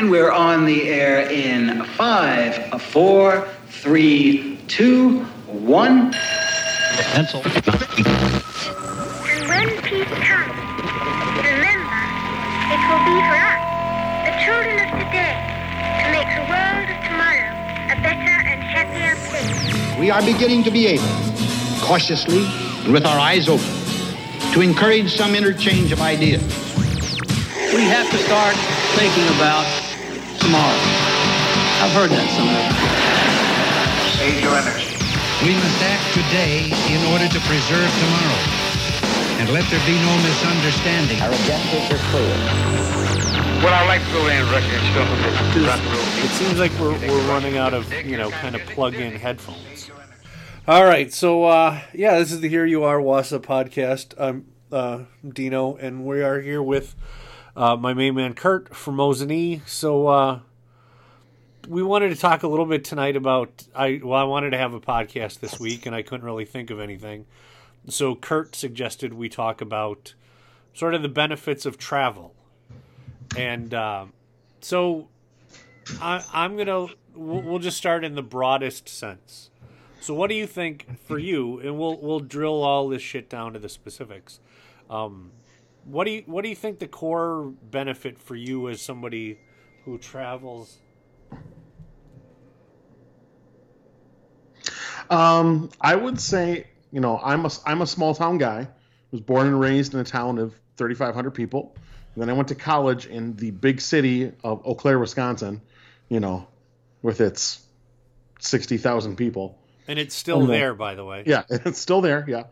And we're on the air in five, four, three, two, one. Pencil. And when peace comes, remember, it will be for us, the children of today, to make the world of tomorrow a better and happier place. We are beginning to be able, cautiously and with our eyes open, to encourage some interchange of ideas. We have to start thinking about tomorrow. I've heard that somewhere. Save your energy. We must act today in order to preserve tomorrow. And let there be no misunderstanding. Our objectives are clear. Well, I'd like to go in and Russia and show them this rock and roll. It seems like we're, we're running out of, you know, kind of plug-in headphones. All right, so uh, yeah, this is the Here You Are Wausau podcast. I'm uh, Dino, and we are here with uh, my main man Kurt from Mosinee. So uh, we wanted to talk a little bit tonight about I well, I wanted to have a podcast this week, and I couldn't really think of anything. So Kurt suggested we talk about sort of the benefits of travel, and uh, so I, I'm gonna we'll, we'll just start in the broadest sense. So, what do you think for you? And we'll we'll drill all this shit down to the specifics. Um, what do you what do you think the core benefit for you as somebody who travels? Um, I would say, you know, I'm a I'm a small town guy. Was born and raised in a town of 3,500 people. And then I went to college in the big city of Eau Claire, Wisconsin. You know, with its 60,000 people. And it's still And then- there, by the way. Yeah, it's still there. Yeah.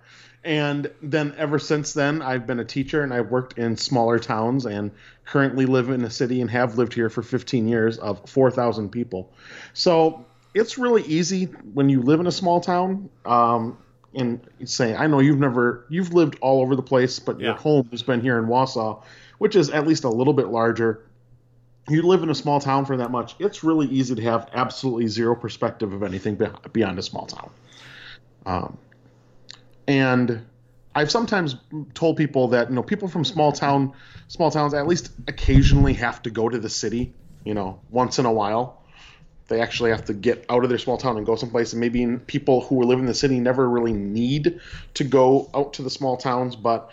And then ever since then, I've been a teacher and I've worked in smaller towns and currently live in a city and have lived here for 15 years of 4,000 people. So it's really easy when you live in a small town. Um, and say, I know you've never, you've lived all over the place, but your home has been here in Wausau, which is at least a little bit larger you live in a small town for that much, it's really easy to have absolutely zero perspective of anything beyond a small town. Um, and I've sometimes told people that you know people from small town, small towns at least occasionally have to go to the city. You know, once in a while, they actually have to get out of their small town and go someplace. And maybe people who live in the city never really need to go out to the small towns, but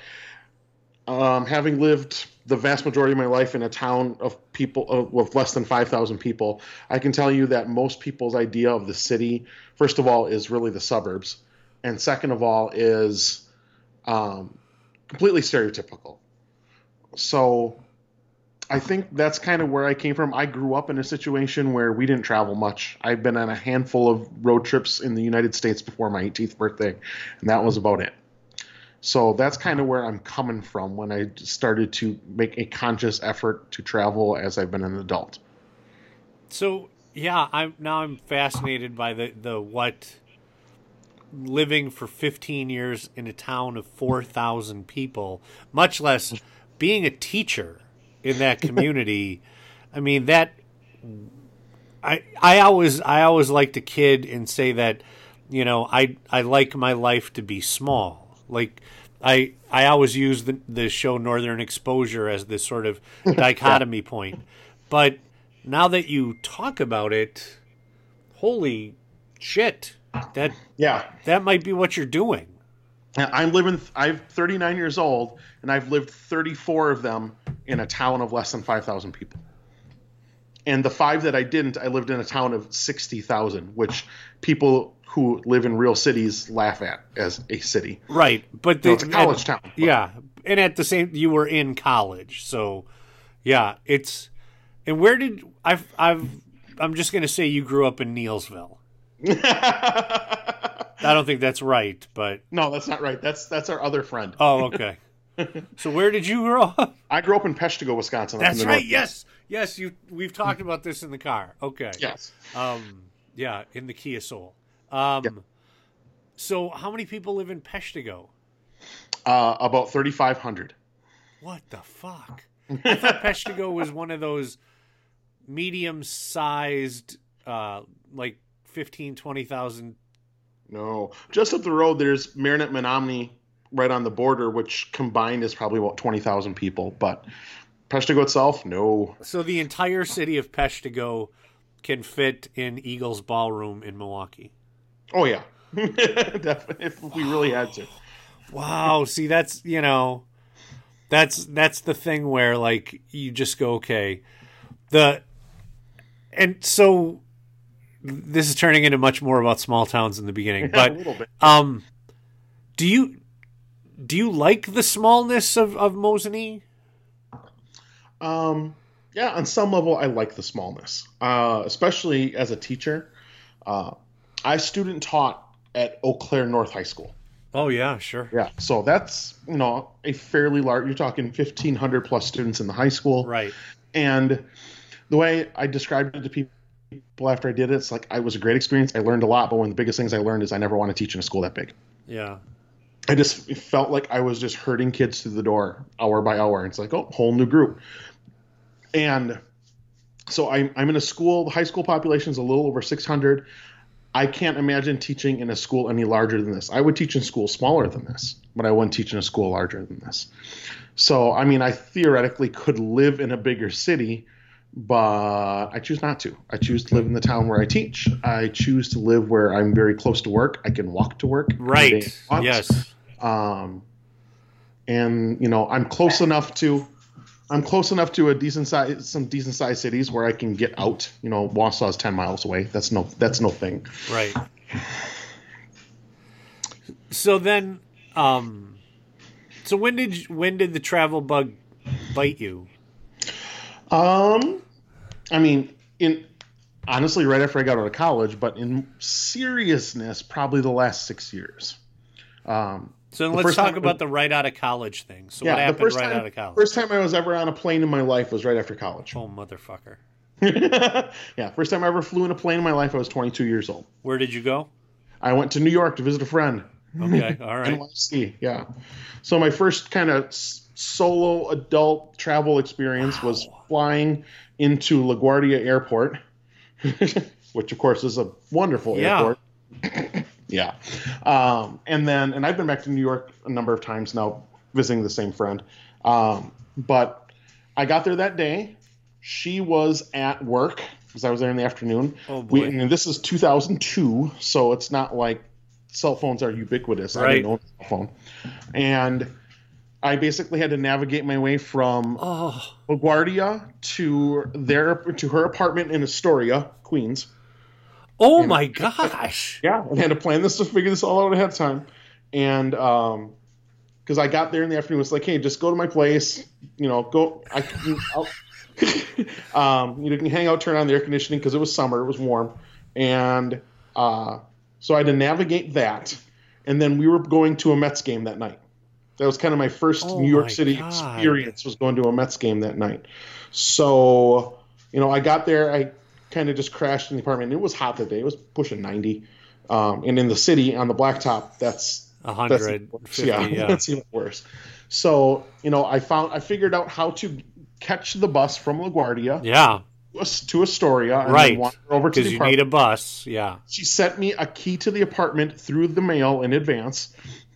um, having lived the vast majority of my life in a town of people uh, with less than 5,000 people, I can tell you that most people's idea of the city, first of all, is really the suburbs, and second of all, is um, completely stereotypical. So I think that's kind of where I came from. I grew up in a situation where we didn't travel much. I've been on a handful of road trips in the United States before my 18th birthday, and that was about it. So that's kind of where I'm coming from when I started to make a conscious effort to travel as I've been an adult. So yeah, I'm now I'm fascinated by the the what living for 15 years in a town of 4,000 people, much less being a teacher in that community. I mean that I I always I always like to kid and say that you know I I like my life to be small. Like I I always use the the show Northern Exposure as this sort of dichotomy point. But now that you talk about it, holy shit. That Yeah, that might be what you're doing. I'm living. I'm 39 years old, and I've lived 34 of them in a town of less than 5,000 people. And the five that I didn't, I lived in a town of 60,000, which people who live in real cities laugh at as a city. Right, but the, No, it's a college and- town, but- Yeah, and at the same, you were in college, so yeah, it's. And where did I've I've I'm just gonna say you grew up in Neillsville. I don't think that's right, but No, that's not right. That's that's our other friend. oh, okay. so where did you grow up? I grew up in Peshtigo, Wisconsin. That's right. north. Yes, yes. You we've talked about this in the car. Okay. Yes. Um. Yeah, in the Kia Soul. Um. So how many people live in Peshtigo? Uh, about 3,500. What the fuck? I thought Peshtigo was one of those medium-sized, uh, like 15, 20,000. No, just up the road, there's Marinette Menominee right on the border, which combined is probably about 20,000 people. But Peshtigo itself, no. So the entire city of Peshtigo can fit in Eagles Ballroom in Milwaukee. Oh yeah, definitely. If we really had to. Wow. See, that's you know, that's that's the thing where like you just go okay, the, and so this is turning into much more about small towns in the beginning, but little bit. um, do you do you like the smallness of of Mosinee? Um, yeah, on some level, I like the smallness, uh, especially as a teacher. Uh, I student taught at Eau Claire North High School. Oh yeah, sure. Yeah, so that's you know a fairly large. You're talking 1,500 plus students in the high school, Right. and the way I described it to people after I did it, it's like I was a great experience. I learned a lot, but one of the biggest things I learned is I never want to teach in a school that big. Yeah. I just felt like I was just herding kids through the door hour by hour. It's like, oh, whole new group. And so I'm, I'm in a school, the high school population is a little over 600. I can't imagine teaching in a school any larger than this. I would teach in schools smaller than this, but I wouldn't teach in a school larger than this. So, I mean, I theoretically could live in a bigger city, but I choose not to. I choose to live in the town where I teach. I choose to live where I'm very close to work. I can walk to work. Right. Yes. Um, and you know, I'm close enough to, I'm close enough to a decent size, some decent sized cities where I can get out. You know, Wausau's ten miles away. That's no, that's no thing. Right. So then, um, so when did when did the travel bug bite you? Um, I mean, in honestly, right after I got out of college, but in seriousness, probably the last six years. Um, So let's talk time- about the right out of college thing. So what yeah, the happened right time, out of college? first time I was ever on a plane in my life was right after college. Oh motherfucker! yeah, first time I ever flew in a plane in my life, I was 22 years old. Where did you go? I went to New York to visit a friend. Okay, all right. NYC, yeah. So my first kind of solo adult travel experience was flying into LaGuardia Airport, which of course is a wonderful Yeah. airport. yeah. Um, and then, and I've been back to New York a number of times now, visiting the same friend. Um, but I got there that day. She was at work because I was there in the afternoon. Oh, We, boy. and this is 2002, so it's not like cell phones are ubiquitous. I didn't own a cell phone. And I basically had to navigate my way from Oh, LaGuardia to their to her apartment in Astoria, Queens. oh my gosh! Yeah, and had to plan this to figure this all out ahead of time. And um, because I got there in the afternoon, it's like, hey, just go to my place. You know, go. I. Um, you can hang out, turn on the air conditioning because it was summer, it was warm, and uh, so I had to navigate that. And then we were going to a Mets game that night. That was kind of my first Oh New York City God. experience. Was going to a Mets game that night. So, you know, I got there. I kind of just crashed in the apartment. It was hot that day. It was pushing ninety. Um, and in the city on the blacktop, that's A hundred even worse. fifty. yeah, Yeah. that's even worse. So, you know, I found I figured out how to catch the bus from LaGuardia Yeah. to Astoria and Right. wander over to Because the you apartment. need a bus. Yeah. She sent me a key to the apartment through the mail in advance,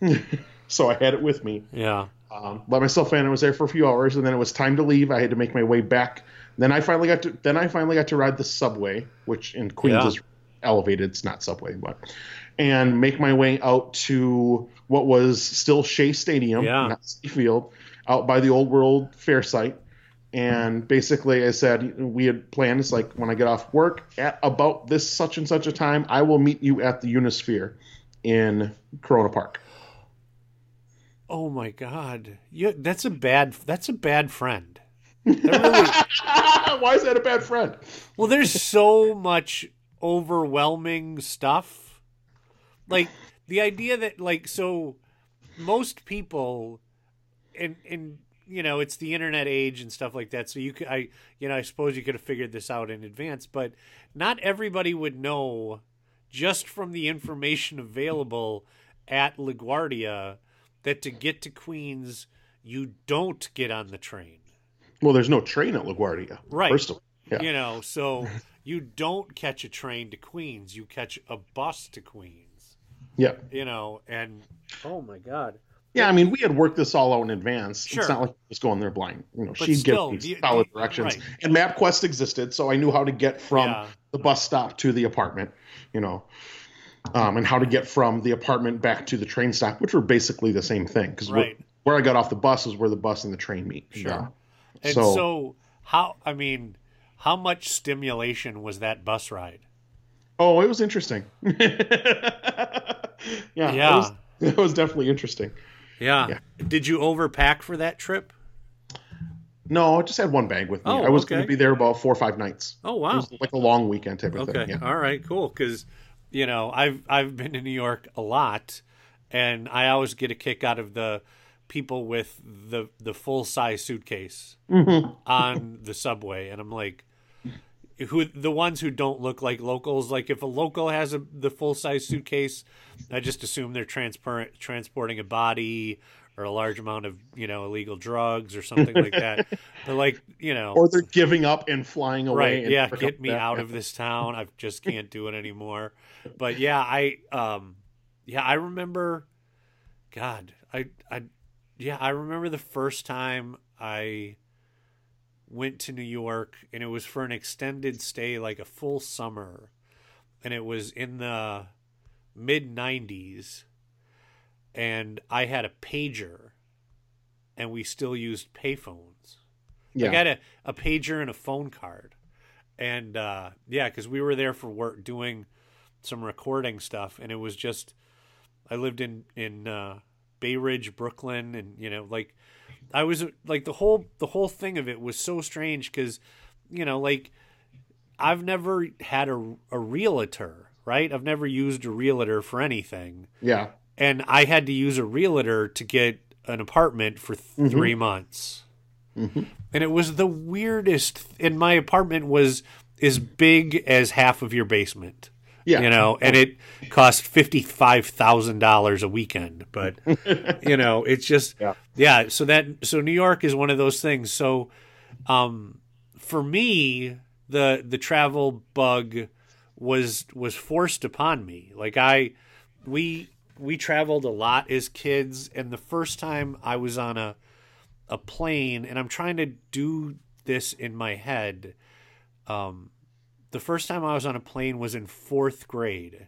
so I had it with me. Yeah. Um, let myself in. I was there for a few hours, and then it was time to leave. I had to make my way back. Then I finally got to. Then I finally got to ride the subway, which in Queens Yeah. is elevated. It's not subway, but and make my way out to what was still Shea Stadium, Yeah. not Citi Field, out by the Old World Fair site. And basically, I said we had planned. It's like when I get off work at about this such and such a time, I will meet you at the Unisphere in Corona Park. Oh my god. You, that's a bad. That's a bad friend. Really- Why is that a bad friend? Well, there's so much overwhelming stuff. Like the idea that like so most people and and you know, it's the internet age and stuff like that. So you could I you know, I suppose you could have figured this out in advance, but not everybody would know just from the information available at LaGuardia that to get to Queens you don't get on the train. Well, there's no train at LaGuardia. Right. First of all, yeah. You know, so you don't catch a train to Queens, you catch a bus to Queens. Yeah. You know, and oh my god. Yeah, I mean, we had worked this all out in advance. Sure. It's not like just going there blind. You know, But she'd still, give me solid the- directions. right. And MapQuest existed, so I knew how to get from Yeah. the bus stop to the apartment. You know, um, and how to get from the apartment back to the train stop, which were basically the same thing. Because Right. where I got off the bus is where the bus and the train meet. Sure. And So- so, how? I mean, how much stimulation was that bus ride? Oh, it was interesting. yeah, Yeah. It was, it was definitely interesting. Yeah. Yeah. Did you overpack for that trip? No, I just had one bag with me. Oh, I was okay. going to be there about four or five nights. Oh It wow. was like a long weekend type of Okay. thing. Yeah. All right. Cool. Because you know I've I've been to New York a lot, and I always get a kick out of the people with the the full size suitcase Mm-hmm. on the subway, and I'm like. Who the ones who don't look like locals? Like if a local has a the full size suitcase, I just assume they're transparent transporting a body or a large amount of you know illegal drugs or something like that. But like you know, Or they're giving up and flying away. right yeah get me back. out of this town i just can't do it anymore but yeah i um yeah i remember god i i yeah i remember the first time i went to new york and it was for an extended stay like a full summer and it was in the mid 90s and i had a pager and we still used payphones Yeah. I got a, a pager and a phone card. And uh, yeah, because we were there for work doing some recording stuff. And it was just, I lived in, in uh, Bay Ridge, Brooklyn. And, you know, like, I was like, the whole, the whole thing of it was so strange because, you know, like, I've never had a, a realtor, right? I've never used a realtor for anything yeah. And I had to use a realtor to get an apartment for Mm-hmm. three months. And it was the weirdest. And my apartment was as big as half of your basement. Yeah. You know, and it cost fifty five thousand dollars a weekend. But you know, it's just Yeah. yeah. So that so New York is one of those things. So um for me, the the travel bug was was forced upon me. Like I we we traveled a lot as kids and the first time I was on a a plane and I'm trying to do this in my head. Um the first time I was on a plane was in 4th grade.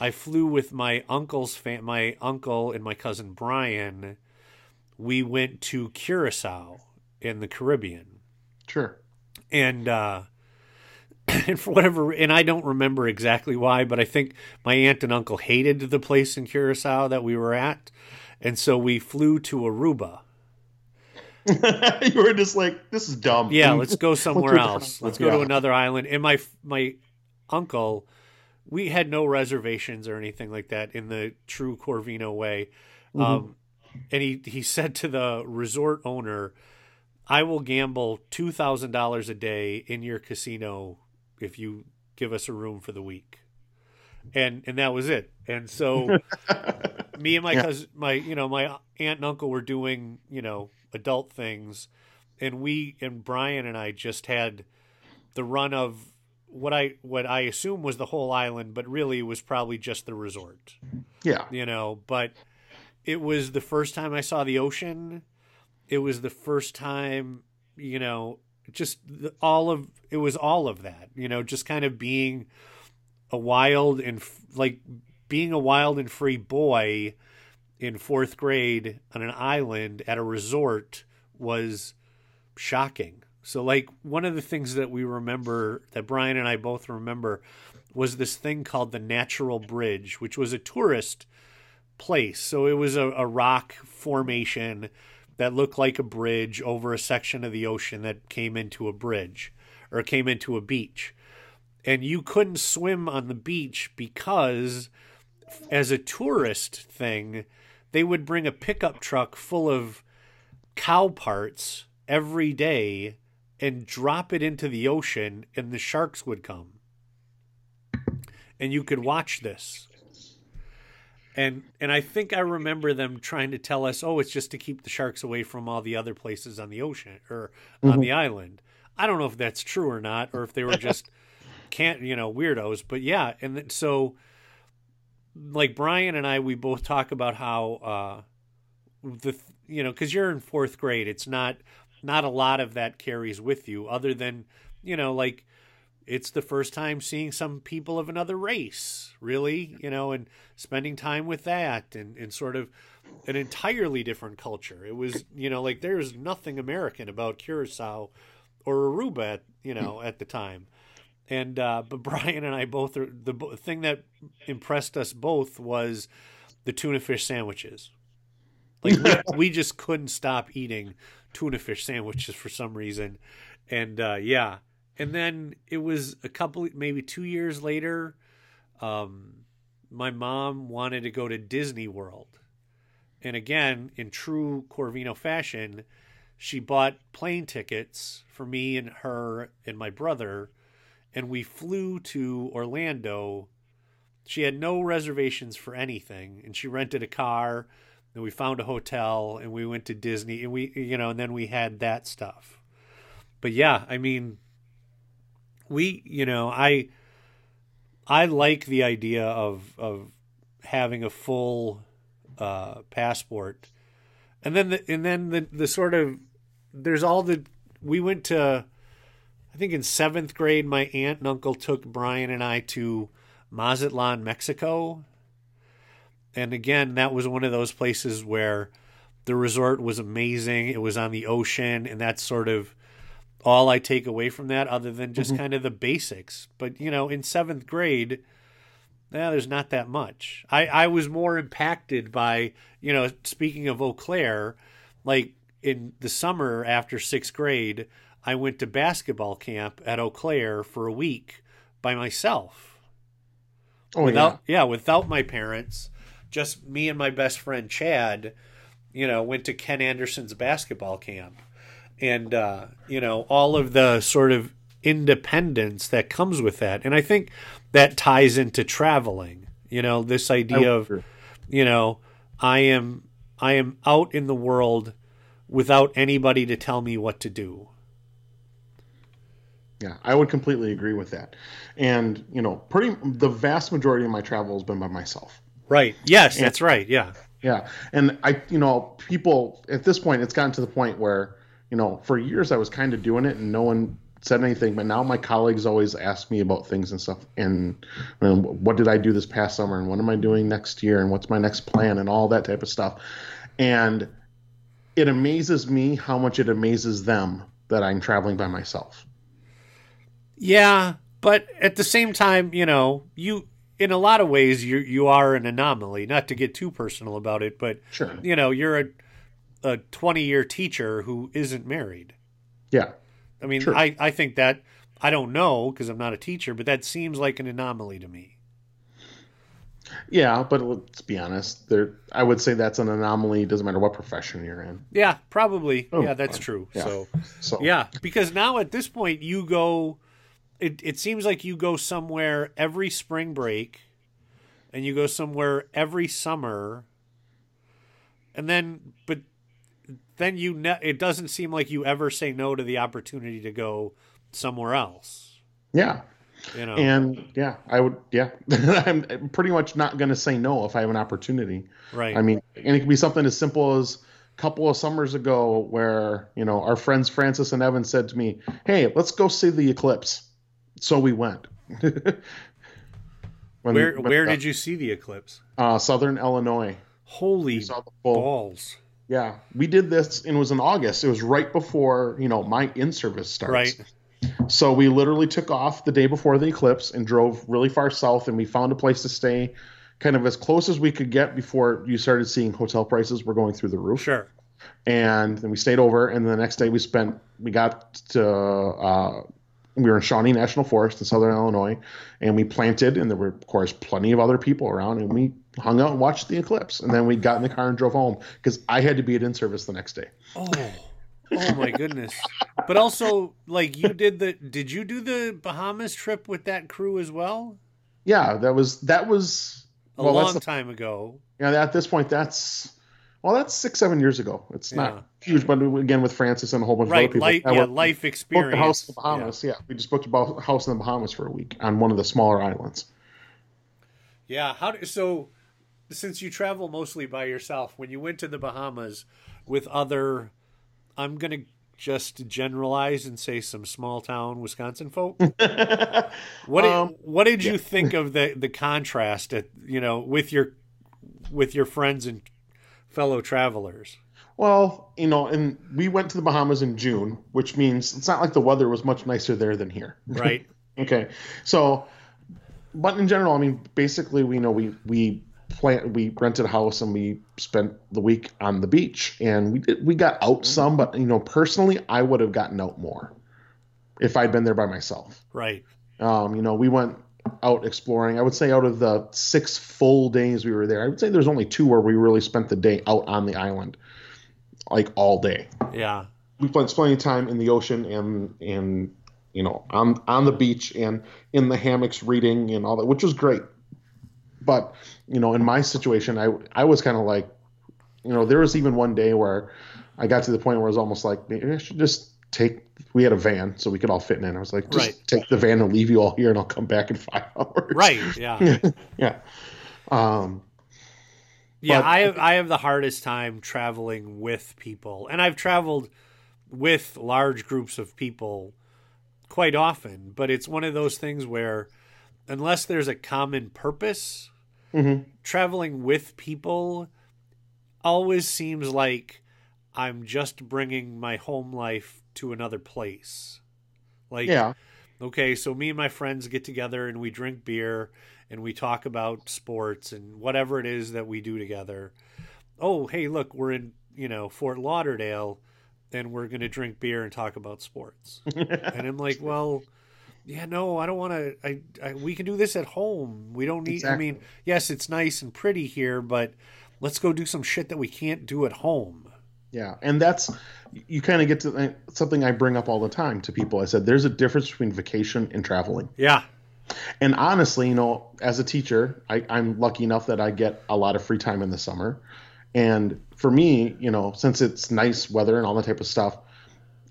I flew with my uncle's fam- my uncle and my cousin Brian. We went to Curacao in the Caribbean Sure. and uh and for whatever and I don't remember exactly why, but I think my aunt and uncle hated the place in Curacao that we were at. And so we flew to Aruba. you were just like, this is dumb. Yeah, let's go somewhere else. Let's go to another island. And my my uncle, we had no reservations or anything like that in the true Corvino way. Mm-hmm. Um, and he he said to the resort owner, "I will gamble two thousand dollars a day in your casino if you give us a room for the week." And and that was it. And so me and my Yeah. cousin, my you know my aunt and uncle were doing you know adult things, and we and Brian and I just had the run of what I what I assume was the whole island, but really it was probably just the resort, Yeah. you know. But it was the first time I saw the ocean. It was the first time, you know, just all of it was all of that, you know, just kind of being a wild and like being a wild and free boy in fourth grade on an island at a resort was shocking. So, like, one of the things that we remember, that Brian and I both remember, was this thing called the Natural Bridge, which was a tourist place. So, it was a, a rock formation that looked like a bridge over a section of the ocean that came into a bridge or came into a beach. And you couldn't swim on the beach because, as a tourist thing, they would bring a pickup truck full of cow parts every day and drop it into the ocean and the sharks would come and you could watch this and and i think i remember them trying to tell us oh it's just to keep the sharks away from all the other places on the ocean or on the island. I don't know if that's true or not or if they were just can't you know weirdos but yeah and then, so like brian and i we both talk about how uh the you know because you're in fourth grade, it's not not a lot of that carries with you, other than you know like it's the first time seeing some people of another race, really, you know, and spending time with that and, and sort of an entirely different culture. It was, you know, like there's nothing American about Curacao or Aruba, at, you know, at the time. And uh, but Brian and I both are the thing that impressed us both was the tuna fish sandwiches. Like we, we just couldn't stop eating tuna fish sandwiches for some reason, and uh, yeah. And then it was a couple, maybe two years later. Um, my mom wanted to go to Disney World, and again, in true Corvino fashion, she bought plane tickets for me and her and my brother, and we flew to Orlando. She had no reservations for anything, and she rented a car. And we found a hotel, and we went to Disney, and we, you know, and then we had that stuff. But yeah, I mean, we, you know, I, I like the idea of of having a full uh, passport, and then the and then the the sort of there's all the we went to I think in seventh grade my aunt and uncle took Brian and I to Mazatlan, Mexico, and again that was one of those places where the resort was amazing. It was on the ocean, and that's sort of all I take away from that, other than just Mhm. kind of the basics. But you know, in seventh grade, yeah, there's not that much. I I was more impacted by you know, speaking of Eau Claire, like in the summer after sixth grade, I went to basketball camp at Eau Claire for a week by myself. Oh, without yeah, without my parents, just me and my best friend Chad, you know, went to Ken Anderson's basketball camp. And uh, you know, all of the sort of independence that comes with that. And I think that ties into traveling. You know, this idea of you know, I am I am out in the world without anybody to tell me what to do. Yeah, I would completely agree with that. And you know, pretty the vast majority of my travel has been by myself. Right. Yes, And- that's right. Yeah. Yeah, and I, you know, people at this point, it's gotten to the point where, you know, for years I was kind of doing it and no one said anything, but now my colleagues always ask me about things and stuff, and know, what did I do this past summer, and what am I doing next year, and what's my next plan, and all that type of stuff, and it amazes me how much it amazes them that I'm traveling by myself. Yeah, but at the same time, you know, you in a lot of ways you you are an anomaly. Not to get too personal about it, but Sure. you know, you're a a 20 year teacher who isn't married. Yeah. I mean, Sure. I I think that I don't know because I'm not a teacher, but that seems like an anomaly to me. Yeah, but let's be honest. There, I would say that's an anomaly. Doesn't matter what profession you're in. Yeah, probably. Oh, yeah, that's true. Yeah. So, So yeah, because now at this point you go it it seems like you go somewhere every spring break and you go somewhere every summer and then but then you ne- it doesn't seem like you ever say no to the opportunity to go somewhere else. yeah, You know. and yeah, I would. Yeah, I'm pretty much not going to say no if I have an opportunity. right. I mean, and it could be something as simple as a couple of summers ago, where you know our friends Francis and Evan said to me, "Hey, let's go see the eclipse." So we went. When- where when, where uh, did you see the eclipse? Uh, Southern Illinois. Holy balls. Yeah, we did this, and it was in August. It was right before you know my in service starts. Right. So we literally took off the day before the eclipse and drove really far south, and we found a place to stay, kind of as close as we could get before you started seeing hotel prices were going through the roof. Sure. And then we stayed over, and the next day we spent. We got to. Uh, we were in Shawnee National Forest in southern Illinois, and we planted, and there were of course plenty of other people around, and we hung out and watched the eclipse, and then we got in the car and drove home because I had to be at in service the next day. Oh, oh my goodness! But also, like you did the, did you do the Bahamas trip with that crew as well? Yeah, that was that was A well, long the- time ago. Yeah, at this point, that's well, that's six, seven years ago. It's Yeah. not huge, but again, with Francis and a whole bunch Right, of other people, life- yeah, life booked experience. a house in the Bahamas. Yeah. we just booked a house in the Bahamas for a week on one of the smaller islands. Yeah. How do, so? Since you travel mostly by yourself, when you went to the Bahamas with other, I'm gonna just generalize and say some small town Wisconsin folk. what did, Um, what did you think of the the contrast at you know with your with your friends and fellow travelers? Well, you know, and we went to the Bahamas in June, which means it's not like the weather was much nicer there than here. Right. Okay, so, but in general, I mean, basically, we know we we plant we rented a house and we spent the week on the beach, and we we got out some, but you know, personally, I would have gotten out more if I'd been there by myself. Right. Um, you know, we went out exploring. I would say out of the six full days we were there, I would say there's only two where we really spent the day out on the island, like all day Yeah. we spent plenty of time in the ocean and and you know on on the beach and in the hammocks reading and all that, which was great. But you know, in my situation, I I was kind of like, you know, there was even one day where I got to the point where I was almost like, maybe I should just take. We had a van, so we could all fit in. I was like, just Right. take the van and leave you all here, and I'll come back in five hours. Right. Yeah. yeah. Um, Yeah, But- I have I have the hardest time traveling with people, and I've traveled with large groups of people quite often. But it's one of those things where, unless there's a common purpose, mhm. traveling with people always seems like I'm just bringing my home life to another place. Like, Yeah. okay, so me and my friends get together and we drink beer and we talk about sports and whatever it is that we do together. Oh, hey, look, we're in, you know, Fort Lauderdale and we're going to drink beer and talk about sports. and I'm like, well, yeah, no, I don't want to. I, I we can do this at home. We don't need. Exactly. I mean, yes, it's nice and pretty here, but let's go do some shit that we can't do at home. Yeah, and that's you kind of get to uh, something I bring up all the time to people. I said there's a difference between vacation and traveling. Yeah, And honestly, you know, as a teacher, I, I'm lucky enough that I get a lot of free time in the summer. And for me, you know, since it's nice weather and all that type of stuff,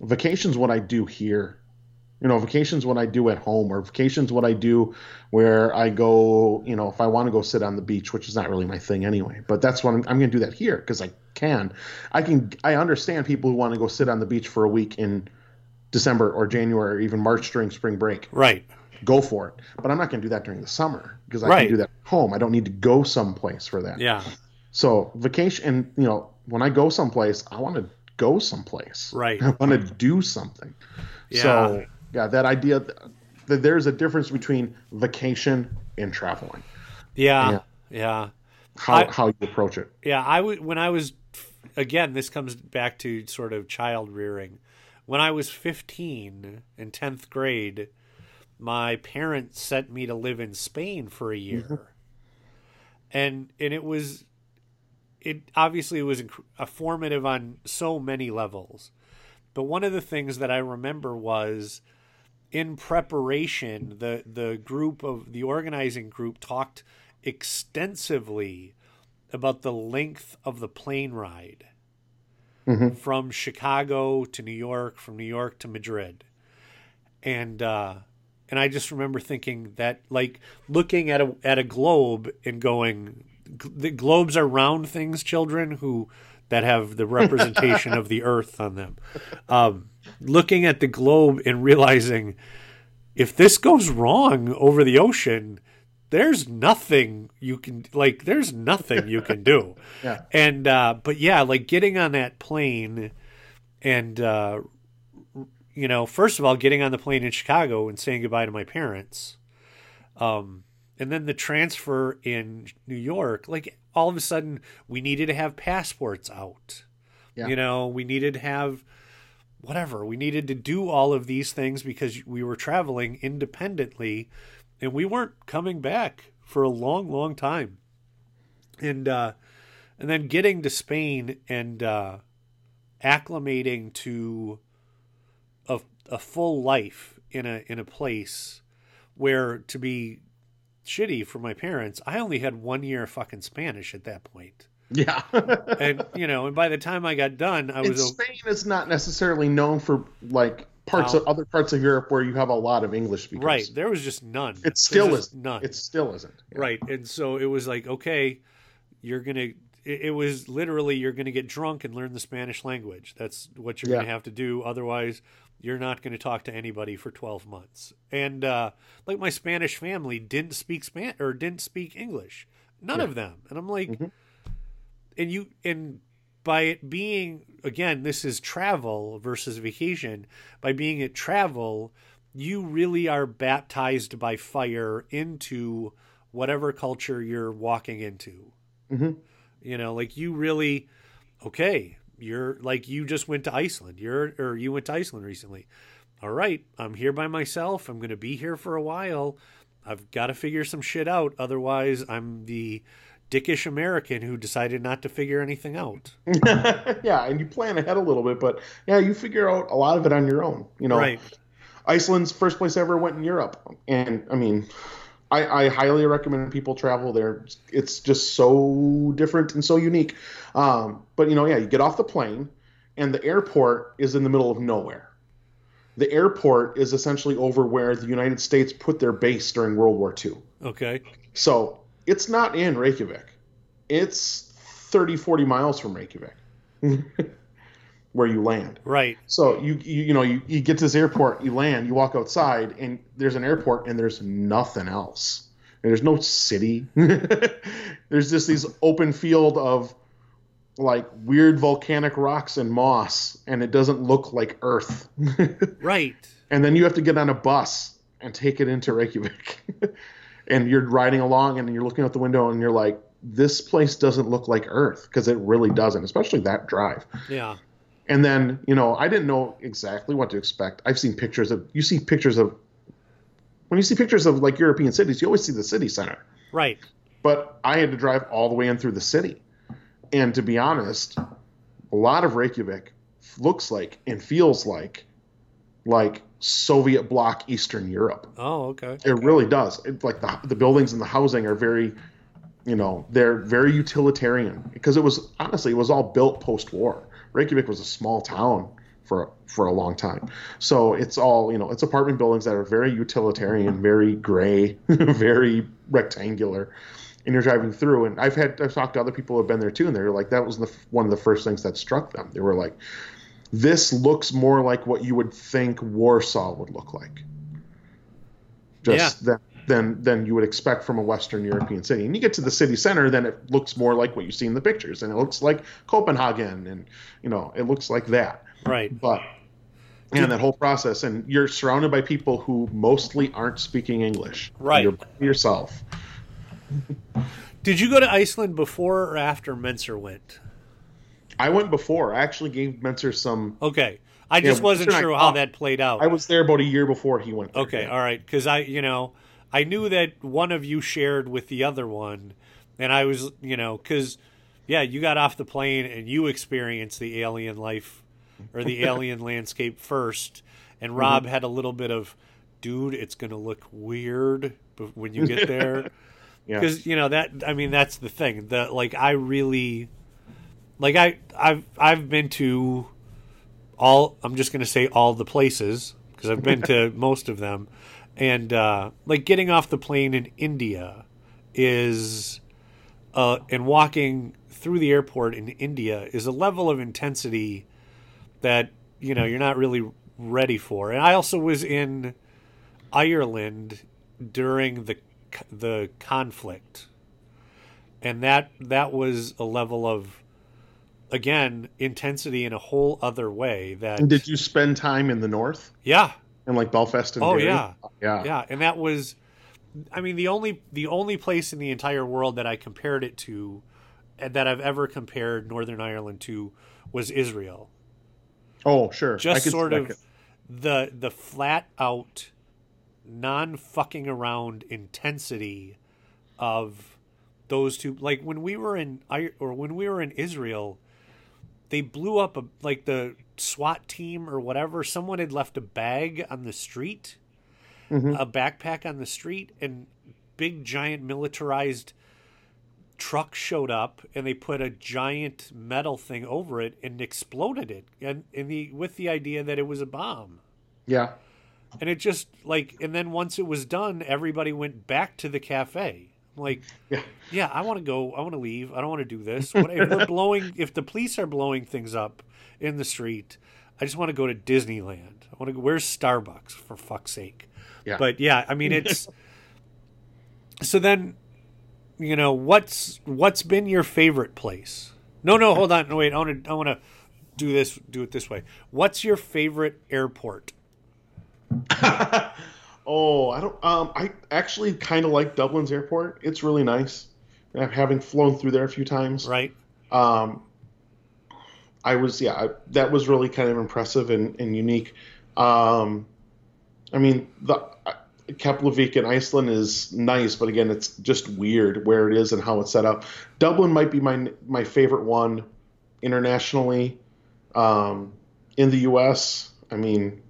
vacation's what I do here. You know, vacation's what I do at home, or vacation's what I do where I go, you know, if I want to go sit on the beach, which is not really my thing anyway. But that's what I'm, I'm going to do that here because I can. I can. I understand people who want to go sit on the beach for a week in December or January or even March during spring break right. go for it. But I'm not going to do that during the summer because I Right. can do that at home. I don't need to go someplace for that. Yeah, So vacation, and you know, when I go someplace, I want to go someplace. Right. I want to do something. Yeah. So yeah, that idea that there's a difference between vacation and traveling. yeah, Yeah. yeah. How I- how you approach it. Yeah, I would when I was again. This comes back to sort of child rearing. When I was fifteen in tenth grade, my parents sent me to live in Spain for a year, mm-hmm. and and it was, it obviously it was a formative on so many levels. But one of the things that I remember was in preparation, the the group of the organizing group talked extensively about the length of the plane ride from Chicago to New York, from New York to Madrid, and uh, and I just remember thinking that like looking at a at a globe and going, the globes are round things, children who that have the representation of the Earth on them. Um, looking at the globe and realizing if this goes wrong over the ocean, there's nothing you can like. There's nothing you can do. Yeah. And uh, but yeah, like getting on that plane, and uh, you know, first of all, getting on the plane in Chicago and saying goodbye to my parents, um, and then the transfer in New York. Like all of a sudden, we needed to have passports out. Yeah. You know, we needed to have whatever. We needed to do all of these things because we were traveling independently and we weren't coming back for a long, long time. And uh and then getting to Spain and uh acclimating to a a full life in a in a place where to be shitty for my parents, I only had one year of fucking Spanish at that point. Yeah. And you know, and by the time I got done, I and was a, Spain is not necessarily known for like parts of other parts of Europe where you have a lot of English speakers. right. There was just none. It still is none. It still isn't. Right. And so it was like, okay, you're gonna. It, it was literally you're gonna get drunk and learn the Spanish language. That's what you're Yeah. gonna have to do. Otherwise, you're not gonna talk to anybody for 12 months. And uh, like my Spanish family didn't speak Span or didn't speak English. None Yeah. of them. And I'm like, Mm-hmm. and you and by it being again this is travel versus vacation by being at travel you really are baptized by fire into whatever culture you're walking into Mhm. You know like you really okay you're like you just went to iceland. You're or you went to iceland recently. All right i'm here by myself. I'm going to be here for a while. I've got to figure some shit out. Otherwise i'm the dickish american who decided not to figure anything out. Yeah, and you plan ahead a little bit, but yeah, you figure out a lot of it on your own. You know, right. Iceland's first place I ever went in Europe, and I mean, I, I highly recommend people travel there. It's just so different and so unique. Um, but you know, yeah, you get off the plane, and the airport is in the middle of nowhere. The airport is essentially over where the United States put their base during World War II. okay So it's not in Reykjavik. It's 30, 40 miles from Reykjavik, where you land. right So you you, you know you, you get to this airport, you land, you walk outside, and there's an airport, and there's nothing else. And there's no city. there's just these open field of like weird volcanic rocks and moss, and it doesn't look like Earth. right and then you have to get on a bus and take it into Reykjavik. and you're riding along, and you're looking out the window, and you're like, "This place doesn't look like Earth," because it really doesn't, especially that drive. yeah And then, you know, I didn't know exactly what to expect. I've seen pictures of you see pictures of when you see pictures of like European cities, you always see the city center. right But I had to drive all the way in through the city. And to be honest, a lot of Reykjavik looks like and feels like like Soviet bloc Eastern Europe. oh okay It really does. It's like the the buildings and the housing are very, you know, they're very utilitarian because it was honestly it was all built post war. Reykjavik was a small town for for a long time, so it's all you know. It's apartment buildings that are very utilitarian, mm-hmm. very gray, very rectangular. And you're driving through, and I've had I've talked to other people who have been there too, and they're like that was the, one of the first things that struck them. They were like, "This looks more like what you would think Warsaw would look like." just than, than than you would expect from a Western European city. And you get to the city center, then it looks more like what you see in the pictures, and it looks like Copenhagen, and you know it looks like that. right But and that whole process, and you're surrounded by people who mostly aren't speaking English. Right. You're by yourself. did you go to iceland before or after menser went I went before. I actually gave Menser some. okay i just Yeah, wasn't and I sure how that played out I was there about a year before he went. There. Okay, all right, because I, you know, I knew that one of you shared with the other one, and I was, you know, because, yeah, you got off the plane and you experienced the alien life or the alien landscape first, and mm-hmm. Rob had a little bit of, dude, it's gonna look weird when you get there, Yeah. because you know that. I mean, that's the thing. That like I really, like I, I've I've been to all I'm just going to say all the places because I've been to most of them and uh, like getting off the plane in India is uh, and walking through the airport in India is a level of intensity that you know you're not really ready for. And I also was in Ireland during the the conflict. And that that was a level of again intensity in a whole other way that And did you spend time in the north, yeah in like Belfast and Oh, Derry? yeah. yeah, yeah and that was i mean the only the only place in the entire world that i compared it to and that i've ever compared northern ireland to was israel Oh, sure. Just could- sort of the the flat out non fucking around intensity of those two like when we were in I or when we were in Israel they blew up a like the SWAT team or whatever. Someone had left a bag on the street mm-hmm. a backpack on the street and big giant militarized truck showed up and they put a giant metal thing over it and exploded it. And in the with the idea that it was a bomb. Yeah. and it just like and then once it was done everybody went back to the cafe like, Yeah. yeah, I want to go. I want to leave. I don't want to do this. What, if they're blowing, if the police are blowing things up in the street, I just want to go to Disneyland. I want to go. Where's Starbucks for fuck's sake? Yeah. But yeah, I mean it's. so then, you know what's what's been your favorite place? No, no, hold on. No, wait. I want to. I want to do this. Do it this way. What's your favorite airport? Oh, I don't. Um, I actually kind of like Dublin's airport. It's really nice. Uh, Having flown through there a few times, Right. um, I was yeah, I, that was really kind of impressive and, and unique. Um, I mean, the uh, Keflavik in Iceland is nice, but again, it's just weird where it is and how it's set up. Dublin might be my my favorite one internationally. Um, in the U.S., I mean,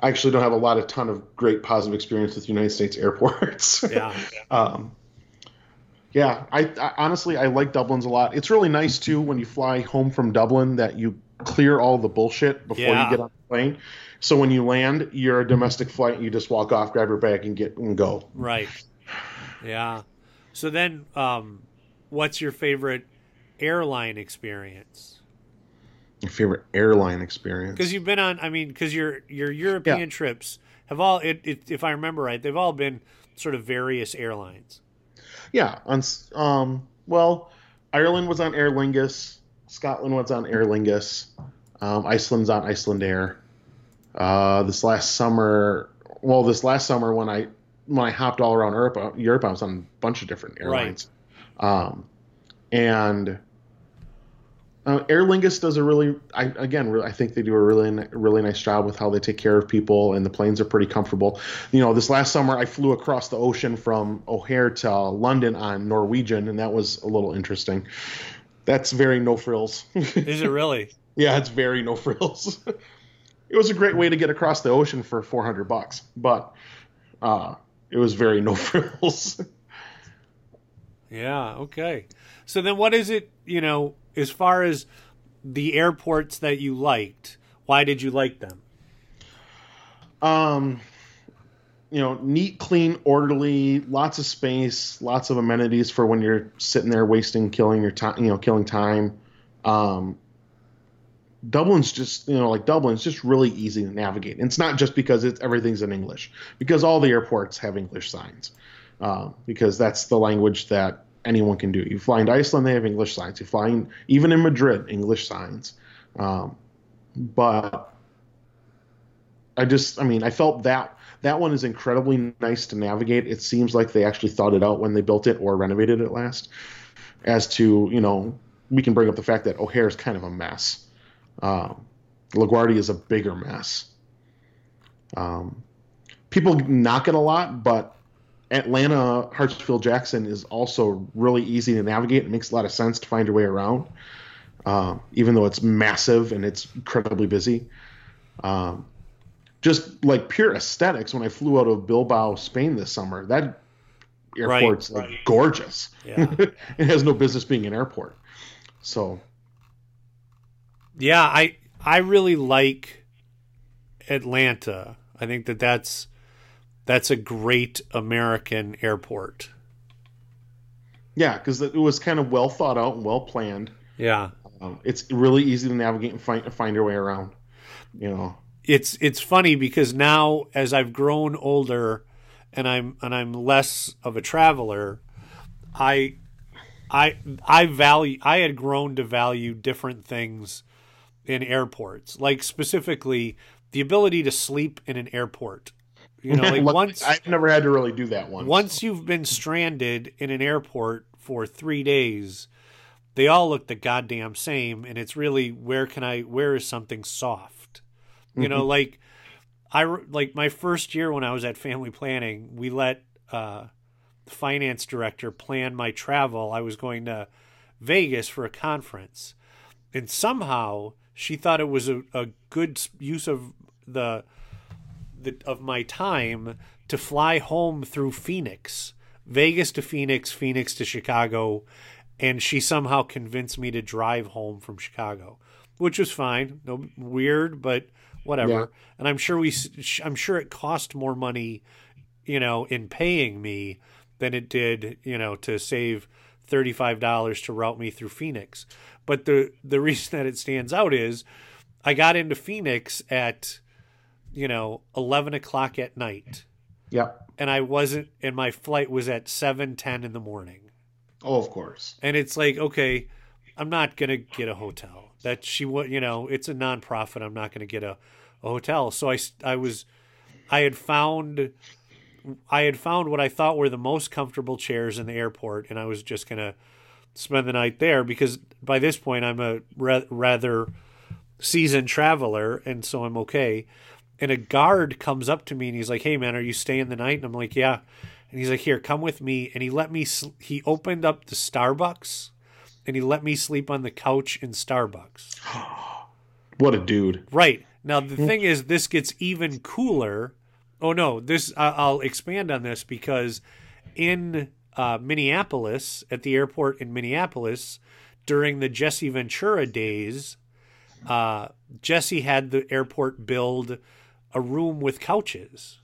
I actually don't have a lot of ton of great positive experience with United States airports. Yeah. um, yeah, I, I honestly I like Dublin's a lot. It's really nice too when you fly home from Dublin that you clear all the bullshit before Yeah. you get on the plane. So when you land, you're a domestic flight. You just walk off, grab your bag, and get and go. Right. Yeah. So then, um, what's your favorite airline experience? Your favorite airline experience? Because you've been on, I mean, because your your European Yeah. trips have all, it, it, if I remember right, they've all been sort of various airlines. Yeah, on s- um, well, Ireland was on Aer Lingus, Scotland was on Aer Lingus, um, Iceland's on Icelandair. Uh, this last summer, well, this last summer when I when I hopped all around Europe, uh, Europe, I was on a bunch of different airlines, um, and uh, Aer Lingus does a really, I, again, I think they do a really, really nice job with how they take care of people, and the planes are pretty comfortable. You know, this last summer I flew across the ocean from O'Hare to London on Norwegian, and that was a little interesting. That's very no frills. Is it really? yeah, it's very no frills. it was a great way to get across the ocean for 400 bucks, but uh, it was very no frills. Yeah. Okay. So then, what is it? You know, as far as the airports that you liked, why did you like them? um you know neat clean orderly lots of space lots of amenities for when you're sitting there wasting killing your time you know killing time um dublin's just you know like dublin's just really easy to navigate and it's not just because it's everything's in english because all the airports have english signs uh, because that's the language that anyone can do it. you fly into iceland they have english signs you fly in, even in madrid english signs um, but I just, I mean, I felt that that one is incredibly nice to navigate. It seems like they actually thought it out when they built it or renovated it last. As to, you know, we can bring up the fact that O'Hare is kind of a mess. Um, LaGuardia is a bigger mess. Um, people knock it a lot, but Atlanta Hartsfield Jackson is also really easy to navigate. It makes a lot of sense to find your way around, um, even though it's massive and it's incredibly busy. Um, just like pure aesthetics when I flew out of Bilbao, Spain this summer. That airport's like gorgeous. Yeah. it has no business being an airport. So Yeah, I I really like Atlanta. I think that that's that's a great American airport. yeah, because it was kind of well thought out and well planned. Yeah. Um, it's really easy to navigate and find find your way around. You know. It's it's funny because now as I've grown older and I'm and I'm less of a traveler, I I I value I had grown to value different things in airports. Like specifically the ability to sleep in an airport. You know, like Look, once I've never had to really do that once. once you've been stranded in an airport for three days, they all look the goddamn same, and it's really where can I where is something soft? You know, Mhm. like I like my first year when I was at family planning, we let uh, the finance director plan my travel. I was going to Vegas for a conference, and somehow she thought it was a, a good use of the the, of my time to fly home through Phoenix, Vegas to Phoenix, Phoenix to Chicago, and she somehow convinced me to drive home from Chicago, which was fine. No weird, but whatever. Yeah. And I'm sure we, I'm sure it cost more money, you know, in paying me than it did, you know, to save $35 to route me through Phoenix. But the the reason that it stands out is I got into Phoenix at, you know, 11 o'clock at night. Yep. And I wasn't, and my flight was at 7 10 in the morning. Oh, of course. And it's like, okay, I'm not going to get a hotel. That she would, you know, it's a nonprofit. I'm not going to get a, a hotel. So I, I was, I had found, I had found what I thought were the most comfortable chairs in the airport, and I was just going to spend the night there because by this point I'm a ra- rather seasoned traveler, and so I'm okay. And a guard comes up to me and he's like, "Hey, man, are you staying the night?" And I'm like, "Yeah." And he's like, "Here, come with me." And he let me. Sl- he opened up the Starbucks, and he let me sleep on the couch in Starbucks. What a dude. Right now, the thing is, this gets even cooler. Oh no, this I- I'll expand on this because in uh, Minneapolis, at the airport in Minneapolis, during the Jesse Ventura days, uh, Jesse had the airport build a room with couches.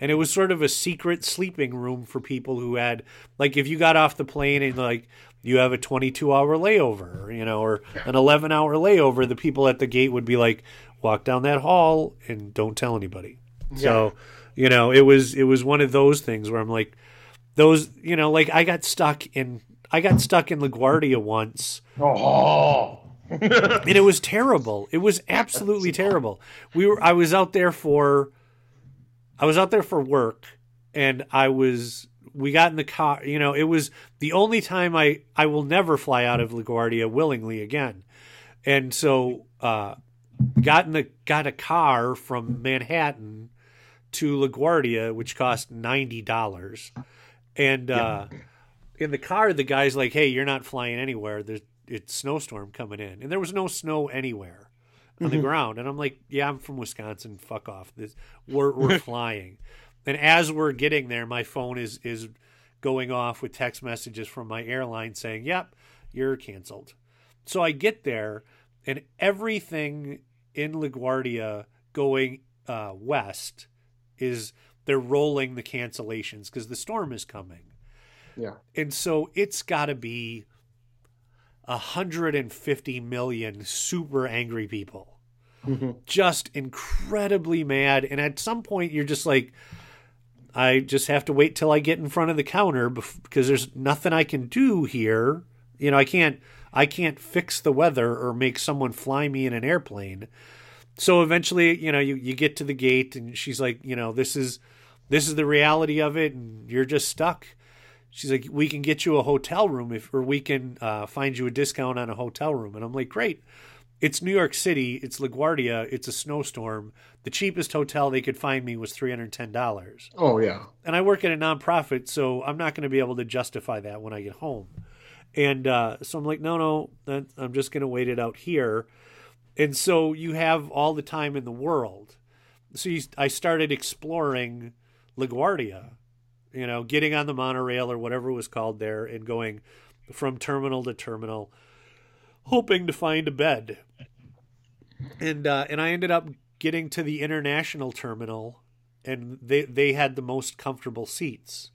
And it was sort of a secret sleeping room for people who had, like, if you got off the plane and, like, you have a 22 hour layover, you know, or an 11 hour layover, the people at the gate would be like, walk down that hall and don't tell anybody. So, you know, it was, it was one of those things where I'm like, those, you know, like I got stuck in, I got stuck in LaGuardia once Oh. and it was terrible. It was absolutely terrible. We were I was out there for I was out there for work and I was we got in the car, you know, it was the only time I I will never fly out of LaGuardia willingly again. And so uh got in the got a car from Manhattan to LaGuardia which cost $90. And uh in the car the guy's like, "Hey, you're not flying anywhere. There's it's snowstorm coming in." And there was no snow anywhere on the ground. And I'm like, "Yeah, I'm from Wisconsin. Fuck off. This we're we're flying." And as we're getting there, my phone is is going off with text messages from my airline saying, "Yep, you're canceled." So I get there and everything in LaGuardia going uh, west is they're rolling the cancellations because the storm is coming. Yeah. And so it's got to be 150 million super angry people. Mm-hmm. Just incredibly mad. And at some point, you're just like, I just have to wait till I get in front of the counter because there's nothing I can do here. You know, I can't I can't fix the weather or make someone fly me in an airplane. So eventually, you know, you, you get to the gate and she's like, you know, this is this is the reality of it and you're just stuck. She's like, we can get you a hotel room if, or we can uh, find you a discount on a hotel room. And I'm like, great. It's New York City. It's LaGuardia. It's a snowstorm. The cheapest hotel they could find me was $310. Oh yeah. And I work at a nonprofit, so I'm not going to be able to justify that when I get home. And uh, so I'm like, no, no, I'm just going to wait it out here. And so you have all the time in the world. So you, I started exploring LaGuardia, you know, getting on the monorail or whatever it was called there and going from terminal to terminal, hoping to find a bed. And uh, and I ended up getting to the international terminal, and they they had the most comfortable seats.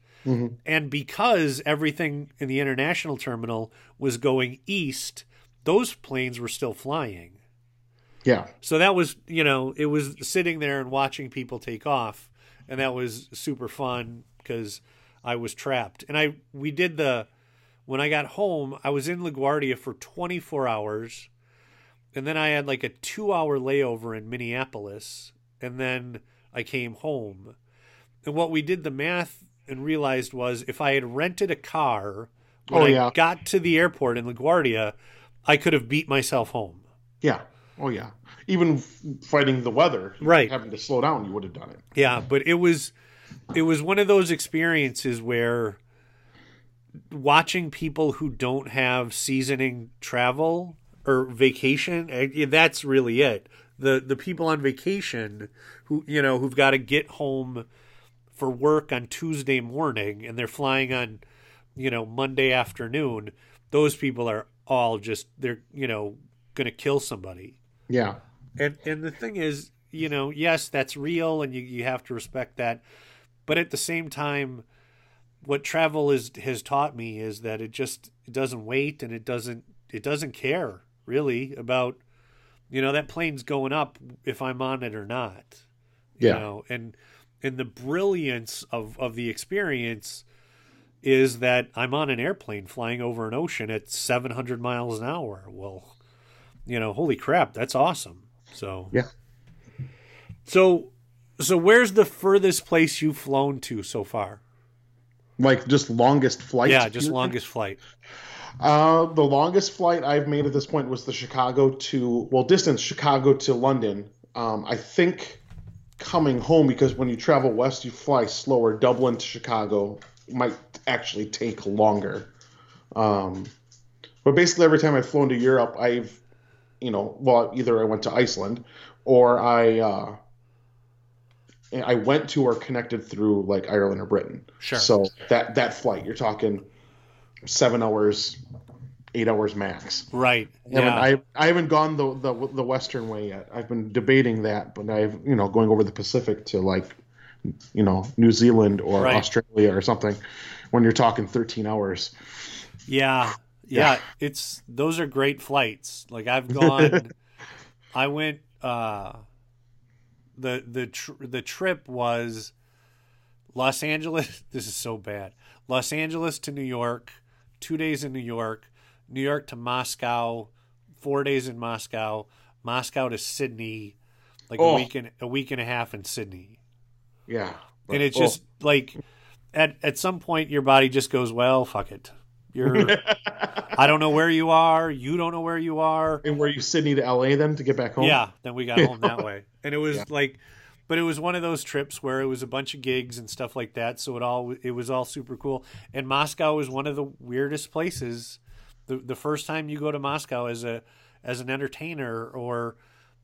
And because everything in the international terminal was going east, those planes were still flying. Yeah. So that was, you know, it was sitting there and watching people take off, and that was super fun because I was trapped. And I we did the when I got home, I was in LaGuardia for 24 hours, and then I had like a two hour layover in Minneapolis, and then I came home. And what we did the math and realized was if I had rented a car when Oh, I got to the airport in LaGuardia, I could have beat myself home. Yeah. Oh yeah. Even fighting the weather, Right. Having to slow down, you would have done it. Yeah, but it was it was one of those experiences where watching people who don't have seasoning travel or vacation, eh, that's really it. The the people on vacation who you know who've got to get home for work on Tuesday morning and they're flying on you know Monday afternoon, those people are all just they're you know going to kill somebody. Yeah. And and the thing is, you know, yes, that's real, and you you have to respect that. But at the same time, what travel is has taught me is that it just it doesn't wait and it doesn't it doesn't care really about you know that plane's going up if I'm on it or not. You Yeah. know, and and the brilliance of of the experience is that I'm on an airplane flying over an ocean at 700 miles an hour. Well, you know, holy crap, that's awesome. So Yeah. So so where's the furthest place you've flown to so far? Like just longest flight. yeah, just longest flight. Uh, the longest flight I've made at this point was the Chicago to well distance Chicago to London. Um, I think coming home because when you travel west you fly slower. Dublin to Chicago might actually take longer. Um, but basically every time I've flown to Europe, I've you know well either I went to Iceland or I uh, I went to or connected through like Ireland or Britain. Sure. So that that flight you're talking seven hours, eight hours max. Right. I haven't, Yeah. I, I haven't gone the, the the western way yet. I've been debating that, but I've you know going over the Pacific to like you know New Zealand or Right. Australia or something. When you're talking 13 hours, Yeah, yeah, it's those are great flights. Like I've gone, I went. uh the the tr- the trip was Los Angeles. This is so bad. Los Angeles to New York, two days in New York, New York to Moscow, four days in Moscow, Moscow to Sydney, like a Oh. week and a week and a half in Sydney. yeah. and it's Oh, just like at at some point your body just goes well fuck it you're i don't know where you are. You don't know where you are. And were you Sydney to LA then to get back home? yeah then we got home that way. And it was Yeah. like but it was one of those trips where it was a bunch of gigs and stuff like that. So it all it was all super cool. And moscow was one of the weirdest places. The the first time you go to moscow as a as an entertainer or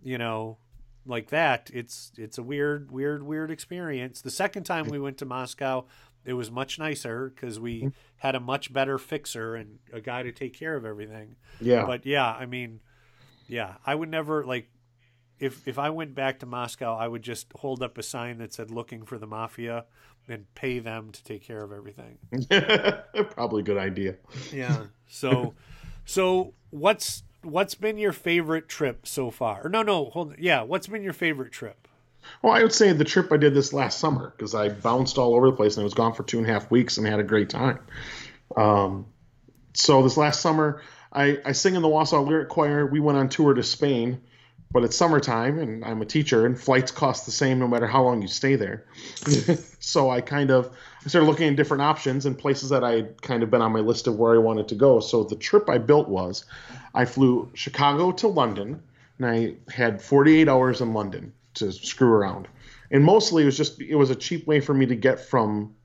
you know like that it's it's a weird weird weird experience. The second time we went to moscow it was much nicer because we mm-hmm. had a much better fixer and a guy to take care of everything. Yeah. but yeah i mean yeah i would never like if if i went back to moscow i would just hold up a sign that said looking for the mafia and pay them to take care of everything. Probably a good idea. yeah. So so what's what's been your favorite trip so far? Or no no hold yeah what's been your favorite trip Well, I would say the trip I did this last summer because I bounced all over the place and I was gone for two and a half weeks and had a great time. Um, so this last summer, I, I sing in the Wausau Lyric Choir. We went on tour to Spain, but it's summertime and I'm a teacher and flights cost the same no matter how long you stay there. so I kind of I started looking at different options and places that I had kind of been on my list of where I wanted to go. So the trip I built was I flew Chicago to London and I had 48 hours in London to screw around. And mostly it was just it was a cheap way for me to get from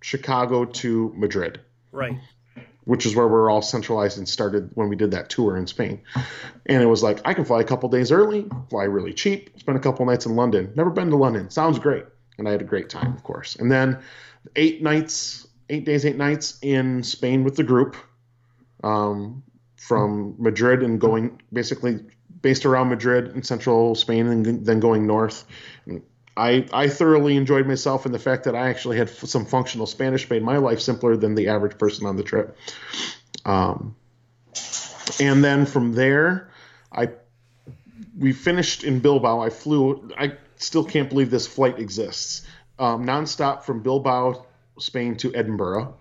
Chicago to Madrid right which is where we're all centralized and started when we did that tour in Spain. And it was like, I can fly a couple days early, fly really cheap, spend a couple nights in London. Never been to London. Sounds great. And I had a great time, of course. And then eight nights, eight days, eight nights in Spain with the group um, from Madrid and going basically based around Madrid and central Spain and then going north. I, I thoroughly enjoyed myself, and the fact that I actually had f- some functional Spanish made my life simpler than the average person on the trip. Um, and then from there, I we finished in Bilbao. I flew. I still can't believe this flight exists. Um, nonstop from Bilbao, Spain to Edinburgh,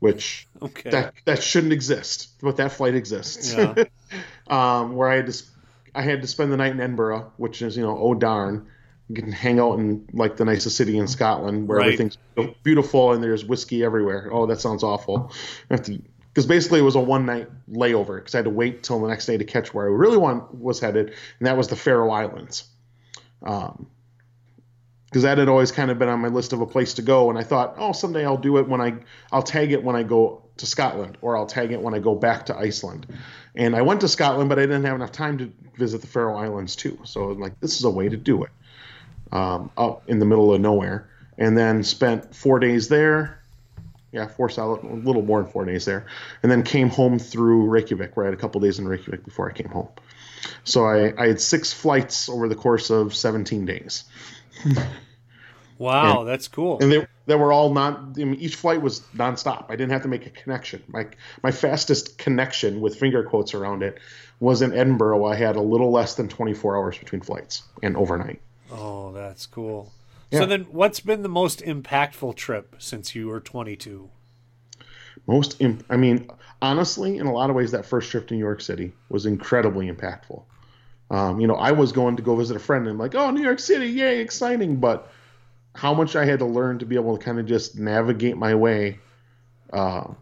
which okay that that shouldn't exist, but that flight exists. Yeah. um, where I had to I had to spend the night in Edinburgh, which is you know oh darn, you can hang out in like the nicest city in Scotland where Right. everything's beautiful and there's whiskey everywhere. Oh, that sounds awful. Because basically it was a one night layover because I had to wait till the next day to catch where I really want was headed, and that was the Faroe Islands. Um, because that had always kind of been on my list of a place to go, and I thought, oh, someday I'll do it when I I'll tag it when I go to Scotland, or I'll tag it when I go back to Iceland. And I went to Scotland, but I didn't have enough time to visit the Faroe Islands too. So I'm like, this is a way to do it, um, up in the middle of nowhere. And then spent four days there. Yeah, four solid, a little more than four days there, and then came home through Reykjavik, where I had a couple days in Reykjavik before I came home. So I, I had six flights over the course of 17 days. Wow, And- that's cool. and they they were all non. I mean, each flight was nonstop. I didn't have to make a connection. My my fastest connection with finger quotes around it was in Edinburgh. I had a little less than 24 hours between flights and overnight. oh, that's cool. Yeah. So then, what's been the most impactful trip since you were 22? Most, imp- I mean, honestly, in a lot of ways, that first trip to New York City was incredibly impactful. Um, you know, I was going to go visit a friend and like, oh, New York City, yay, exciting! But how much I had to learn to be able to kind of just navigate my way, uh,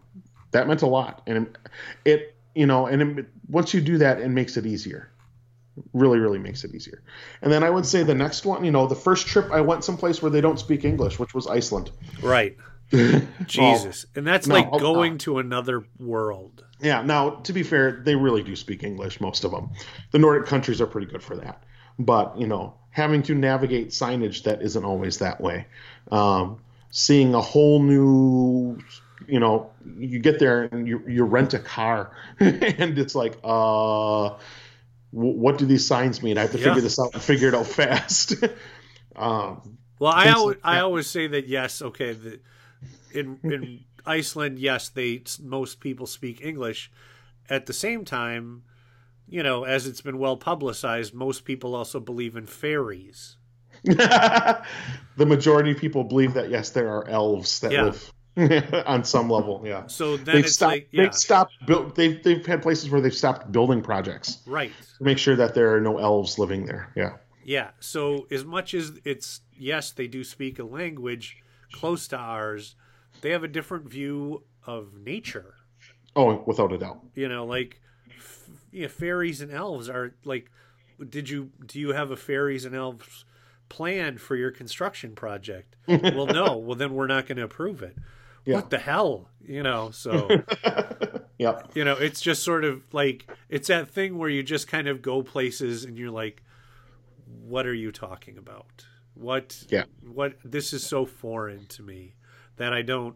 that meant a lot. And it, it you know, and it, once you do that, it makes it easier. Really, really makes it easier. And then I would say the next one, you know, the first trip I went someplace where they don't speak English, which was Iceland. Right. Jesus. And that's no, like going on. to another world. Yeah. Now, to be fair, they really do speak English, most of them. The Nordic countries are pretty good for that. But, you know, having to navigate signage that isn't always that way. Um, seeing a whole new, you know, you get there and you, you rent a car and it's like, uh, wh- what do these signs mean? I have to Yeah. figure this out and figure it out fast. um, Well, I always, like I always say that yes, okay, the, in in Iceland, yes, they most people speak English. At the same time, you know, as it's been well publicized, most people also believe in fairies. the majority of people believe that yes, there are elves that Yeah. live on some level. Yeah. So then they've it's stopped. like, yeah, They've stopped. Build, they've they've had places where they've stopped building projects right. to make sure that there are no elves living there. Yeah. Yeah. So as much as it's yes, they do speak a language close to ours, they have a different view of nature. Oh, without a doubt. You know, like yeah, fairies and elves are like. Did you do you have a fairies and elves plan for your construction project? well, no. Well, then we're not going to approve it. Yeah. What the hell? You know. So Yep. you know, it's just sort of like it's that thing where you just kind of go places and you're like, what are you talking about? What? Yeah. What? This is so foreign to me that I don't.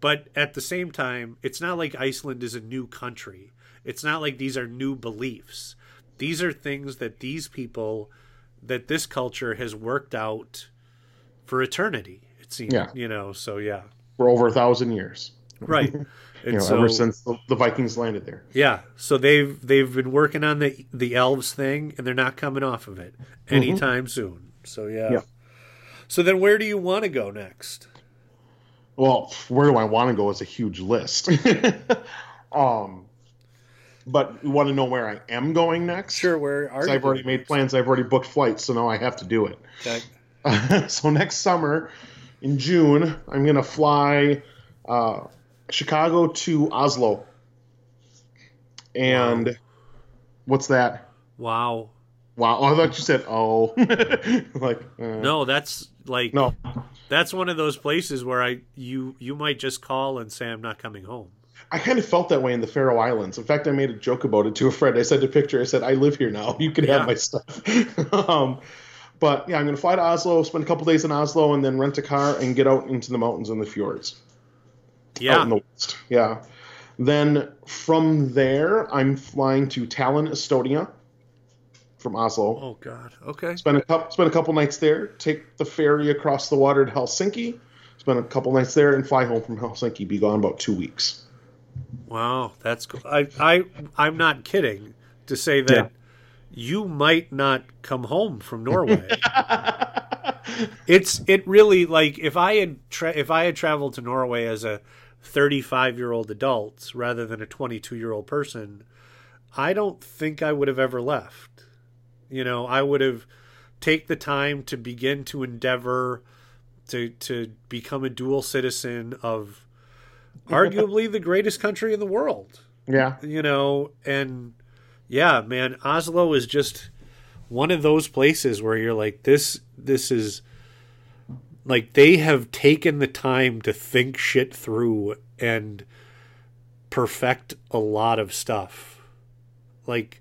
But at the same time, it's not like Iceland is a new country. It's not like these are new beliefs. These are things that these people, that this culture has worked out for eternity. It seems, Yeah. you know. So yeah, For over a thousand years. right. You know, so, ever since the, the Vikings landed there. yeah, so they've they've been working on the the elves thing, and they're not coming off of it anytime soon. So yeah. Mm-hmm. Yeah. So then, where do you want to go next? Well, where do I want to go is a huge list. um, but you want to know where I am going next? Sure, where are 'Cause you? I've already made plans. I've already booked flights, so now I have to do it. Okay. so next summer, in June, I'm gonna fly uh, Chicago to Oslo. And what's that? Wow. Wow! Oh, I thought you said oh. like uh, No, that's like no. That's one of those places where I you you might just call and say I'm not coming home. I kind of felt that way in the Faroe Islands. In fact, I made a joke about it to a friend. I said to picture, I said, "I live here now. You can Yeah. have my stuff." um, but yeah, I'm going to fly to Oslo, spend a couple days in Oslo, and then rent a car and get out into the mountains and the fjords. out Yeah. in the west. Yeah. Then from there, I'm flying to Tallinn, Estonia, from Oslo. Oh God. Okay. Spend a couple spend a couple nights there. Take the ferry across the water to Helsinki. Spend a couple nights there and fly home from Helsinki. Be gone about two weeks. Wow, that's cool. I I I'm not kidding to say that Yeah. you might not come home from Norway. it's it really like if I had tra- if I had traveled to Norway as a 35 year old adult rather than a 22 year old person, I don't think I would have ever left. You know, I would have take the time to begin to endeavor to to become a dual citizen of arguably the greatest country in the world Yeah. you know and yeah man oslo is just one of those places where you're like this this is like they have taken the time to think shit through and perfect a lot of stuff like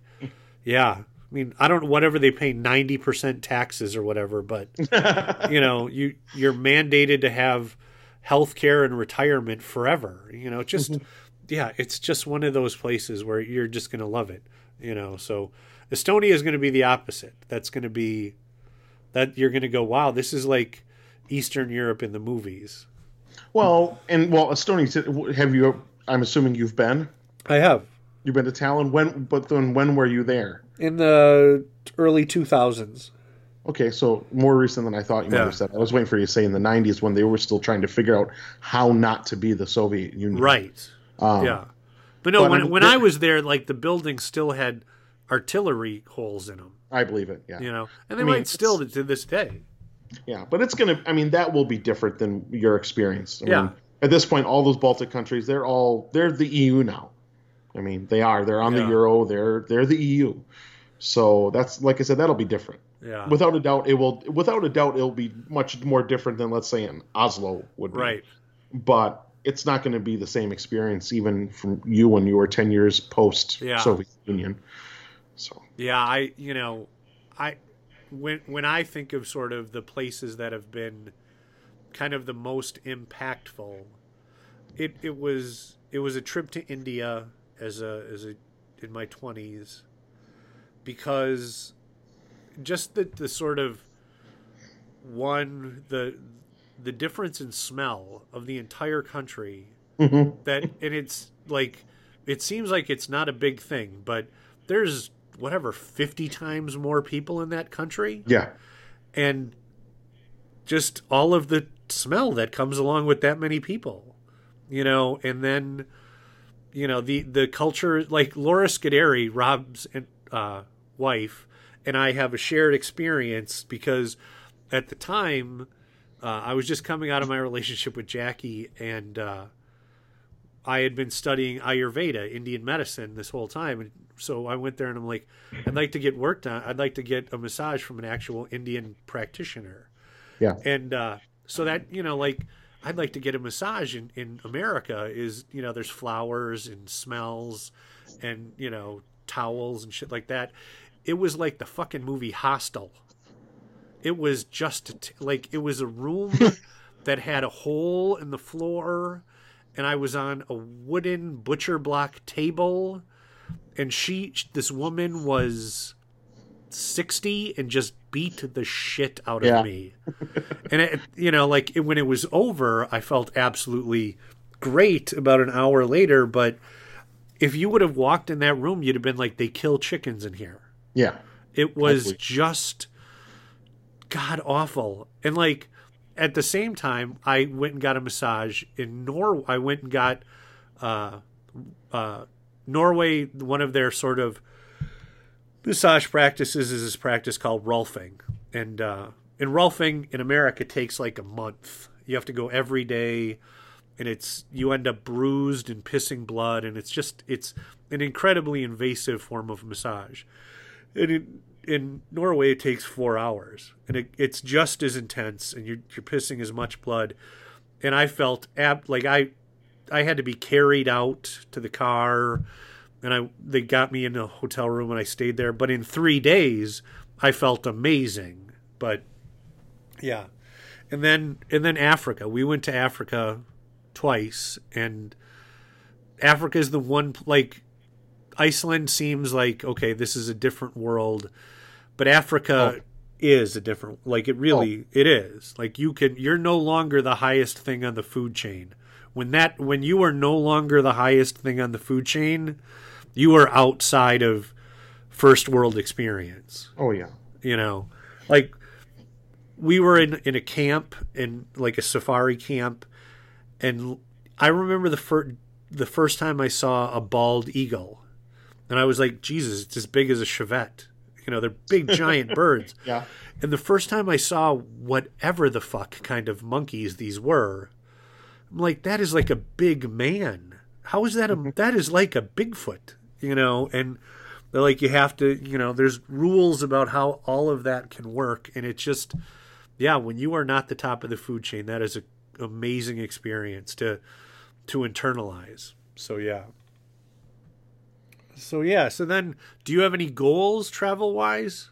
yeah i mean i don't whatever they pay 90% taxes or whatever but you know you you're mandated to have health care and retirement forever you know just mm-hmm. yeah it's just one of those places where you're just going to love it you know so estonia is going to be the opposite that's going to be that you're going to go wow this is like Eastern Europe in the movies. Well, and well, Estonia. Have you? I'm assuming you've been. I have You've been to Tallinn. When? But then, when were you there? in the early 2000s. Okay, so more recent than I thought you might Yeah. have said. I was waiting for you to say in the '90s when they were still trying to figure out how not to be the Soviet Union. Right. Um, yeah. But no, but when I'm- when I was there, like the buildings still had artillery holes in them. I believe it. Yeah. You know, and they I mean, might still to, to this day. Yeah, but it's gonna. I mean, that will be different than your experience. I Yeah. Mean, at this point, all those Baltic countries, they're all they're the EU now. I mean, they are. They're on Yeah. the euro. They're they're the EU. So that's like I said, that'll be different. Yeah. Without a doubt, it will. Without a doubt, it'll be much more different than let's say in Oslo would be. Right. But it's not going to be the same experience, even from you when you were ten years post Yeah. Soviet Union. So Yeah, I you know, I when when I think of sort of the places that have been kind of the most impactful, it it was it was a trip to India as a as a in my twenties because just the the sort of one the the difference in smell of the entire country that and it's like it seems like it's not a big thing but there's whatever 50 times more people in that country? Yeah, and just all of the smell that comes along with that many people you know? And then you know the the culture like Laura Scuderi Rob's uh, wife and I have a shared experience because at the time uh, I was just coming out of my relationship with Jackie and uh, I had been studying Ayurveda, Indian medicine, this whole time. And so I went there and I'm like, I'd like to get worked on. I'd like to get a massage from an actual Indian practitioner. yeah. And uh, so that, you know, like, I'd like to get a massage in, in America is, you know, there's flowers and smells and, you know, towels and shit like that. It was like the fucking movie Hostel. It was just t- like, it was a room that had a hole in the floor and I was on a wooden butcher block table, and she, this woman was sixty and just beat the shit out of Yeah. me. and it, you know, like it, when it was over, I felt absolutely great about an hour later. But if you would have walked in that room, you'd have been like, they kill chickens in here. Yeah. It was just god awful. And like at the same time, I went and got a massage in Nor. I went and got uh, uh, Norway. One of their sort of massage practices is this practice called Rolfing, and uh, in Rolfing in America takes like a month. You have to go every day, and it's you end up bruised and pissing blood, and it's just it's an incredibly invasive form of massage. And in, in Norway, it takes four hours, and it, it's just as intense, and you're you're pissing as much blood. And I felt ab- like I I had to be carried out to the car, and I they got me in a hotel room, and I stayed there. But in three days, I felt amazing. But yeah, and then and then Africa. We went to Africa twice, and Africa is the one like Iceland seems like okay, this is a different world, but Africa oh. is a different like it really oh. it is. Like you can you're no longer the highest thing on the food chain. When that when you are no longer the highest thing on the food chain, you are outside of first world experience Oh yeah. you know like we were in in a camp in like a safari camp and i remember the first the first time i saw a bald eagle and i was like jesus it's as big as a Chevette you know they're big giant birds. Yeah. and the first time i saw whatever the fuck kind of monkeys these were i'm like that is like a big man. How is that a mm-hmm. that is like a bigfoot you know? And they're like you have to you know there's rules about how all of that can work. And it's just yeah when you are not the top of the food chain that is an amazing experience to to internalize. So yeah so yeah so then do you have any goals travel wise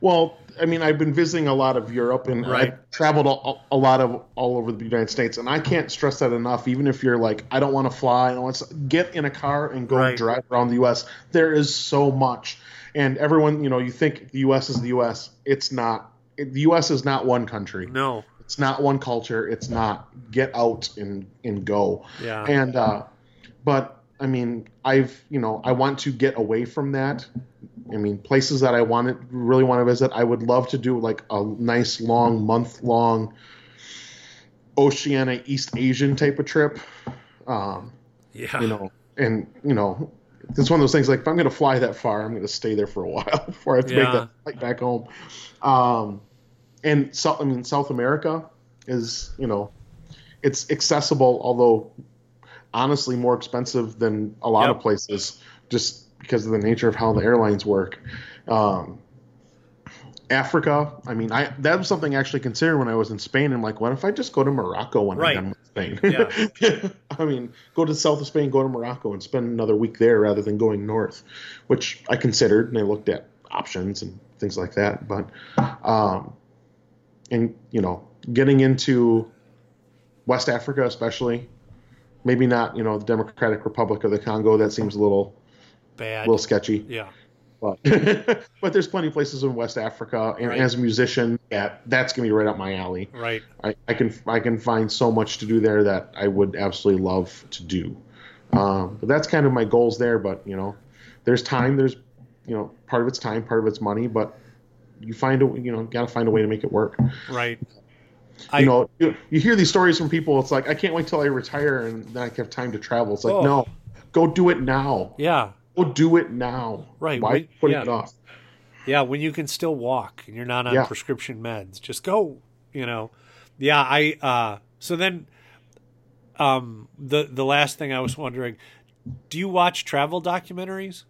Well, I mean, I've been visiting a lot of Europe and Right. I've traveled a, a lot of all over the United States, and I can't stress that enough. Even if you're like, I don't want to fly, I don't want to get in a car and go Right. drive around the U.S. There is so much, and everyone, you know, you think the U.S. is the U.S. It's not. It, the U.S. is not one country. no It's not one culture. It's not get out and and go. Yeah. And uh, but I mean, I've you know I want to get away from that. I mean, places that I wanted really want to visit. I would love to do like a nice long month long Oceania East Asian type of trip. Um, Yeah. you know, and you know, it's one of those things like if I'm going to fly that far, I'm going to stay there for a while before I have to make Yeah. that flight back home. Um, and South, I mean, South America is, you know, it's accessible, although honestly more expensive than a lot Yep. of places, just because of the nature of how the airlines work. Um, Africa, I mean, I that was something I actually considered when I was in Spain. I'm like, what if I just go to Morocco when Right. I'm done with Spain? Yeah. I mean, go to the south of Spain, go to Morocco, and spend another week there rather than going north, which I considered and I looked at options and things like that. But, um, and you know, getting into West Africa, especially, maybe not, you know, the Democratic Republic of the Congo. That seems a little, Bad. a little sketchy. yeah. But, but there's plenty of places in West Africa, and Right. as a musician, yeah, that's gonna be right up my alley. Right. I, I can I can find so much to do there that I would absolutely love to do. Um, but that's kind of my goals there. But you know, there's time. There's you know, part of it's time, part of it's money. But you find a you know, got to find a way to make it work. Right. You know, you, you hear these stories from people. It's like I can't wait till I retire and then I have time to travel. It's like Oh. no, go do it now. Yeah. Go do it now. Right, Why we- putting yeah. it off? Yeah, when you can still walk and you're not on Yeah. prescription meds, just go. You know, yeah. I uh, so then, um, the the last thing I was wondering, do you watch travel documentaries?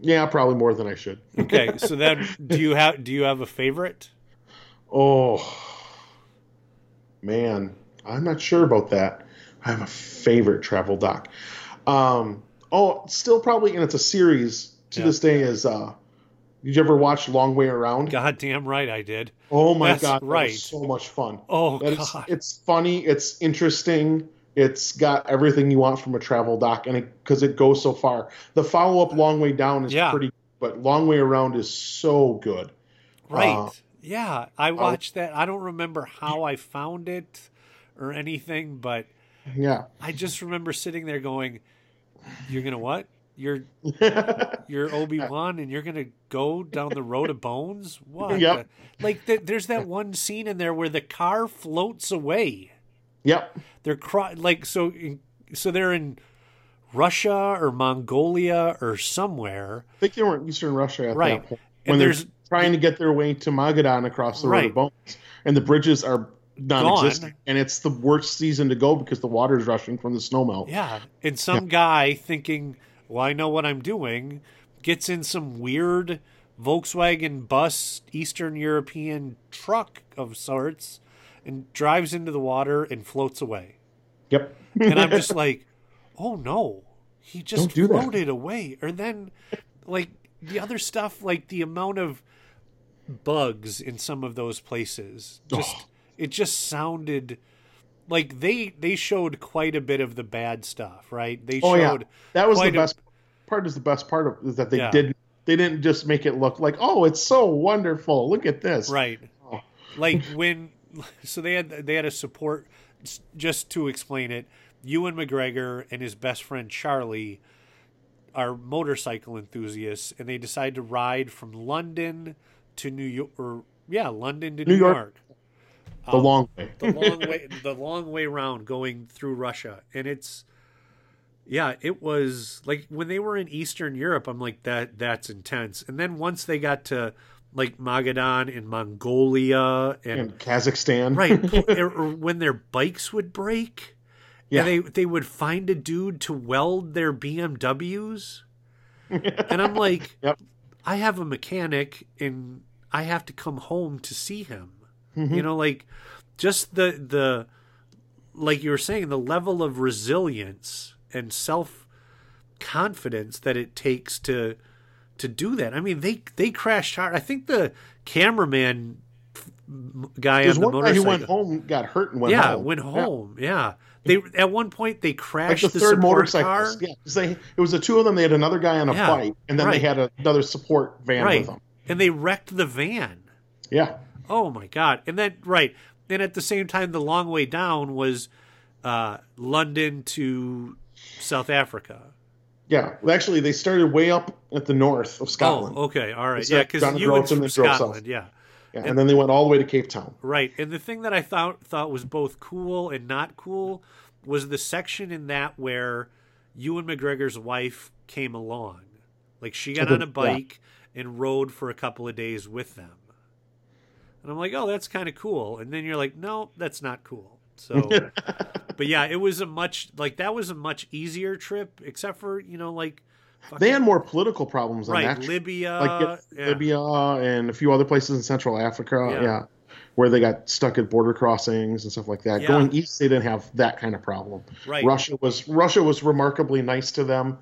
Yeah, probably more than I should. Okay, so then do you have do you have a favorite? Oh man, I'm not sure about that. I have a favorite travel doc. Um, oh, still probably, and it's a series to Yeah. this day. Is uh, did you ever watch Long Way Around? Goddamn right, I did. Oh my That's god, right. so much fun. Oh That is- god, it's funny. It's interesting. It's got everything you want from a travel doc, and because it, goes so far. The follow up, Long Way Down, is Yeah. pretty, but Long Way Around is so good. right? Uh, yeah, I oh. watched that. I don't remember how I found it or anything, but yeah, I just remember sitting there going, "You're gonna what? You're you're Obi Wan, and you're gonna go down the road of bones? What? Yep. the- like th- there's that one scene in there where the car floats away. yep, They're cry- like so so they're in Russia or Mongolia or somewhere. I think they were in Eastern Russia at Right. that point And when they're there's- trying to get their way to Magadan across the Right. Road of Bones, and the bridges are non-existent, and it's the worst season to go because the water's rushing from the snowmelt. Yeah, and some guy thinking, "Well, I know what I'm doing," gets in some weird Volkswagen bus, Eastern European truck of sorts, and drives into the water and floats away. Yep. And I'm just like, "Oh no, he just that. floated away." Or then, like the other stuff, like the amount of bugs in some of those places, just Oh. it just sounded like they they showed quite a bit of the bad stuff, right? They oh yeah, showed that was the quite a- best part. Is the best part of is that they Yeah. didn't they didn't just make it look like oh it's so wonderful. Look at this. right. Oh. Like when so they had they had a support just to explain it. Ewan McGregor and his best friend Charlie are motorcycle enthusiasts, and they decide to ride from London to New York, or yeah, London to New, New York. York. The um, long way. the long way the long way round going through Russia and it's yeah it was like when they were in Eastern Europe I'm like that that's intense and then once they got to like Magadan and Mongolia and, in Kazakhstan. right when their bikes would break Yeah. and they they would find a dude to weld their BMWs and I'm like Yep. I have a mechanic and I have to come home to see him. Mm-hmm. You know, like just the the like you were saying, the level of resilience and self confidence that it takes to to do that. I mean, they they crashed hard. I think the cameraman guy There's on the one guy who went home, got hurt, and went yeah, home. went Yeah. home. Yeah. They at one point they Like crashed the the, third motorcyclist. car. Yeah, they it was the two of them. They had another guy on a Yeah, bike, and then right. they had a, another support van Right. with them. And they wrecked the van. Yeah. Oh my god! And then right, and at the same time, the long way down was uh, London to South Africa. Yeah, well, actually, they started way up at the north of Scotland. Oh, okay, all right, yeah, because you went from and drove south. Scotland, yeah. Yeah, and then they went all the way to Cape Town. Right. And the thing that I thought thought was both cool and not cool was the section in that where Ewan McGregor's wife came along. Like she got on a bike and rode for a couple of days with them. And I'm like, "Oh, that's kind of cool." And then you're like, "No, that's not cool." So But yeah, it was a much like that was a much easier trip except for, you know, like They had more political problems right, that. Libya, like yeah. Libya and a few other places in Central Africa. Yeah. Yeah. Where they got stuck at border crossings and stuff like that. Yeah. Going east, they didn't have that kind of problem. Right. Russia was Russia was remarkably nice to them.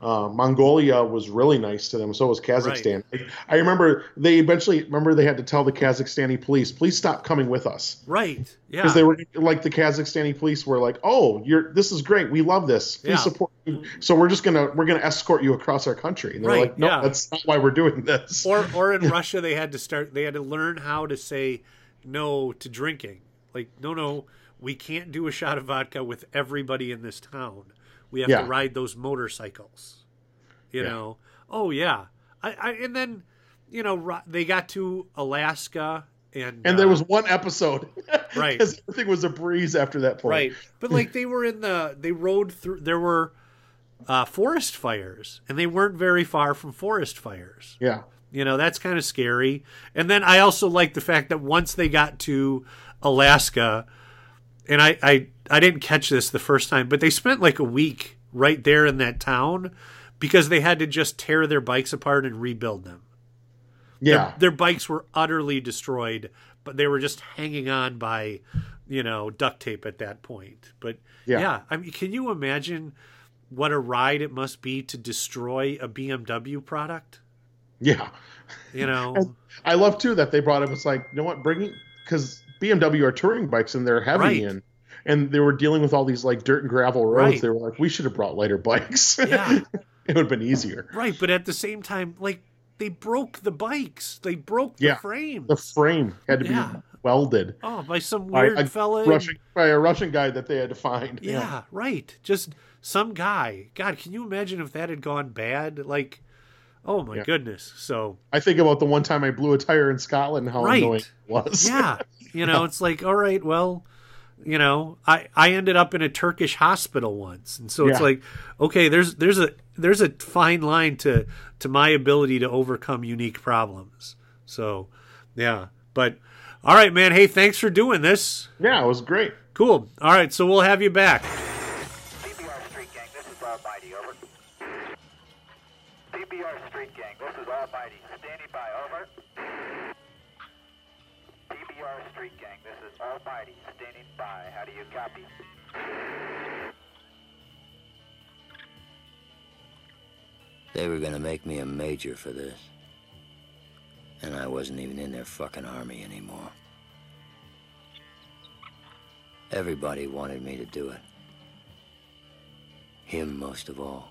Uh, Mongolia was really nice to them. So was Kazakhstan. I remember they eventually remember they had to tell the Kazakhstani police, "Please stop coming with us," Right. Yeah. because they were like the Kazakhstani police were like, "Oh, you're this is great. We love this. Please Yeah. support." You. So we're just gonna we're gonna escort you across our country. And they're Right, like, "No, yeah. that's not why we're doing this." or or in Russia they had to start they had to learn how to say no to drinking. Like no no, we can't do a shot of vodka with everybody in this town. We have Yeah. to ride those motorcycles. You Yeah. know. Oh yeah. I, I and then you know they got to Alaska and And there uh, was one episode, Right. Because everything was a breeze after that point. Right. But like they were in the they rode through there were uh, forest fires and they weren't very far from forest fires. Yeah. You know, that's kind of scary. And then I also like the fact that once they got to Alaska, and I, I, I didn't catch this the first time, but they spent like a week right there in that town because they had to just tear their bikes apart and rebuild them. Yeah. Their, their bikes were utterly destroyed, but they were just hanging on by, you know, duct tape at that point. But Yeah. yeah I mean, can you imagine what a ride it must be to destroy a BMW product? Yeah. You know, And I love too that they brought it. It's like, you know what, bringing because BMW are touring bikes and they're heavy Right. and and they were dealing with all these like dirt and gravel roads. Right. They were like, we should have brought lighter bikes. Yeah. it would have been easier. right. But at the same time, like they broke the bikes, they broke the Yeah. frames. The frame had to Yeah. be welded oh, by some by weird a fella. in- Russian by a Russian guy that they had to find. Yeah, right. Just some guy. God, can you imagine if that had gone bad? Like, oh my Yeah. goodness. So, I think about the one time I blew a tire in Scotland and how Right. annoying it was. yeah, you know, it's like, all right, well, you know, I I ended up in a Turkish hospital once, and so it's Yeah. like, okay, there's there's a there's a fine line to to my ability to overcome unique problems. So, yeah, but all right, man. Hey, thanks for doing this. yeah, it was great. Cool. All right, so we'll have you back. Almighty, standing by. How do you copy? They were gonna make me a major for this. And I wasn't even in their fucking army anymore. Everybody wanted me to do it. Him most of all.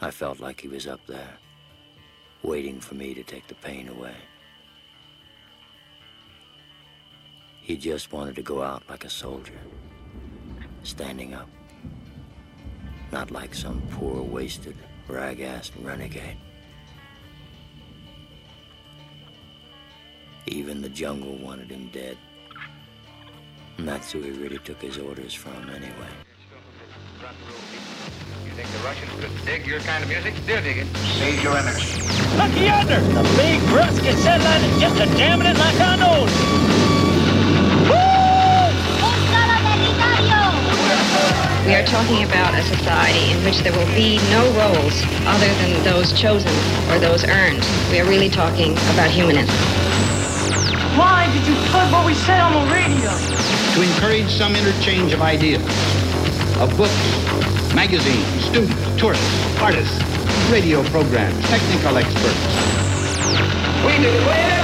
I felt like he was up there, waiting for me to take the pain away. He just wanted to go out like a soldier, standing up. Not like some poor, wasted, rag-assed renegade. Even the jungle wanted him dead. And that's who he really took his orders from, anyway. You think the Russians could dig your kind of music? They'll dig it. Save your energy. Look yonder! The big Brusket satellite is just a jamming it like our nose. We are talking about a society in which there will be no roles other than those chosen or those earned. We are really talking about humanism. Why did you put what we said on the radio? to encourage some interchange of ideas, of books, magazines, students, tourists, artists, radio programs, technical experts. We declare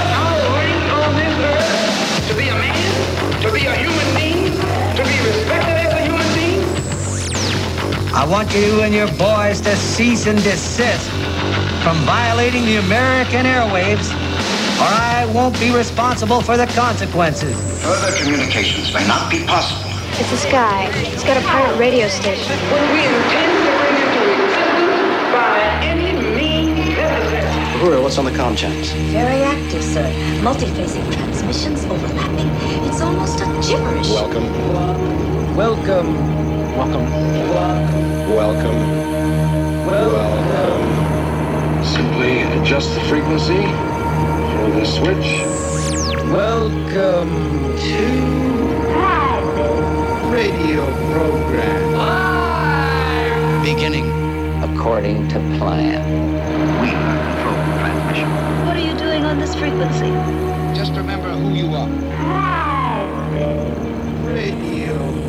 I want you and your boys to cease and desist from violating the American airwaves or I won't be responsible for the consequences. Further communications may not be possible. It's this guy. He's got a pirate radio station. When we intend to bring it to existence by any means necessary. Uhura, what's on the comm channels? Very active, sir. Multiphasic transmissions overlapping. It's almost a gibberish. Welcome. Welcome. Welcome. Welcome. Welcome. Simply adjust the frequency, throw the switch. Welcome to Radio program. Beginning. According to plan. We control the transmission. What are you doing on this frequency? Just remember who you are. Radio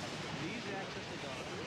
access to God.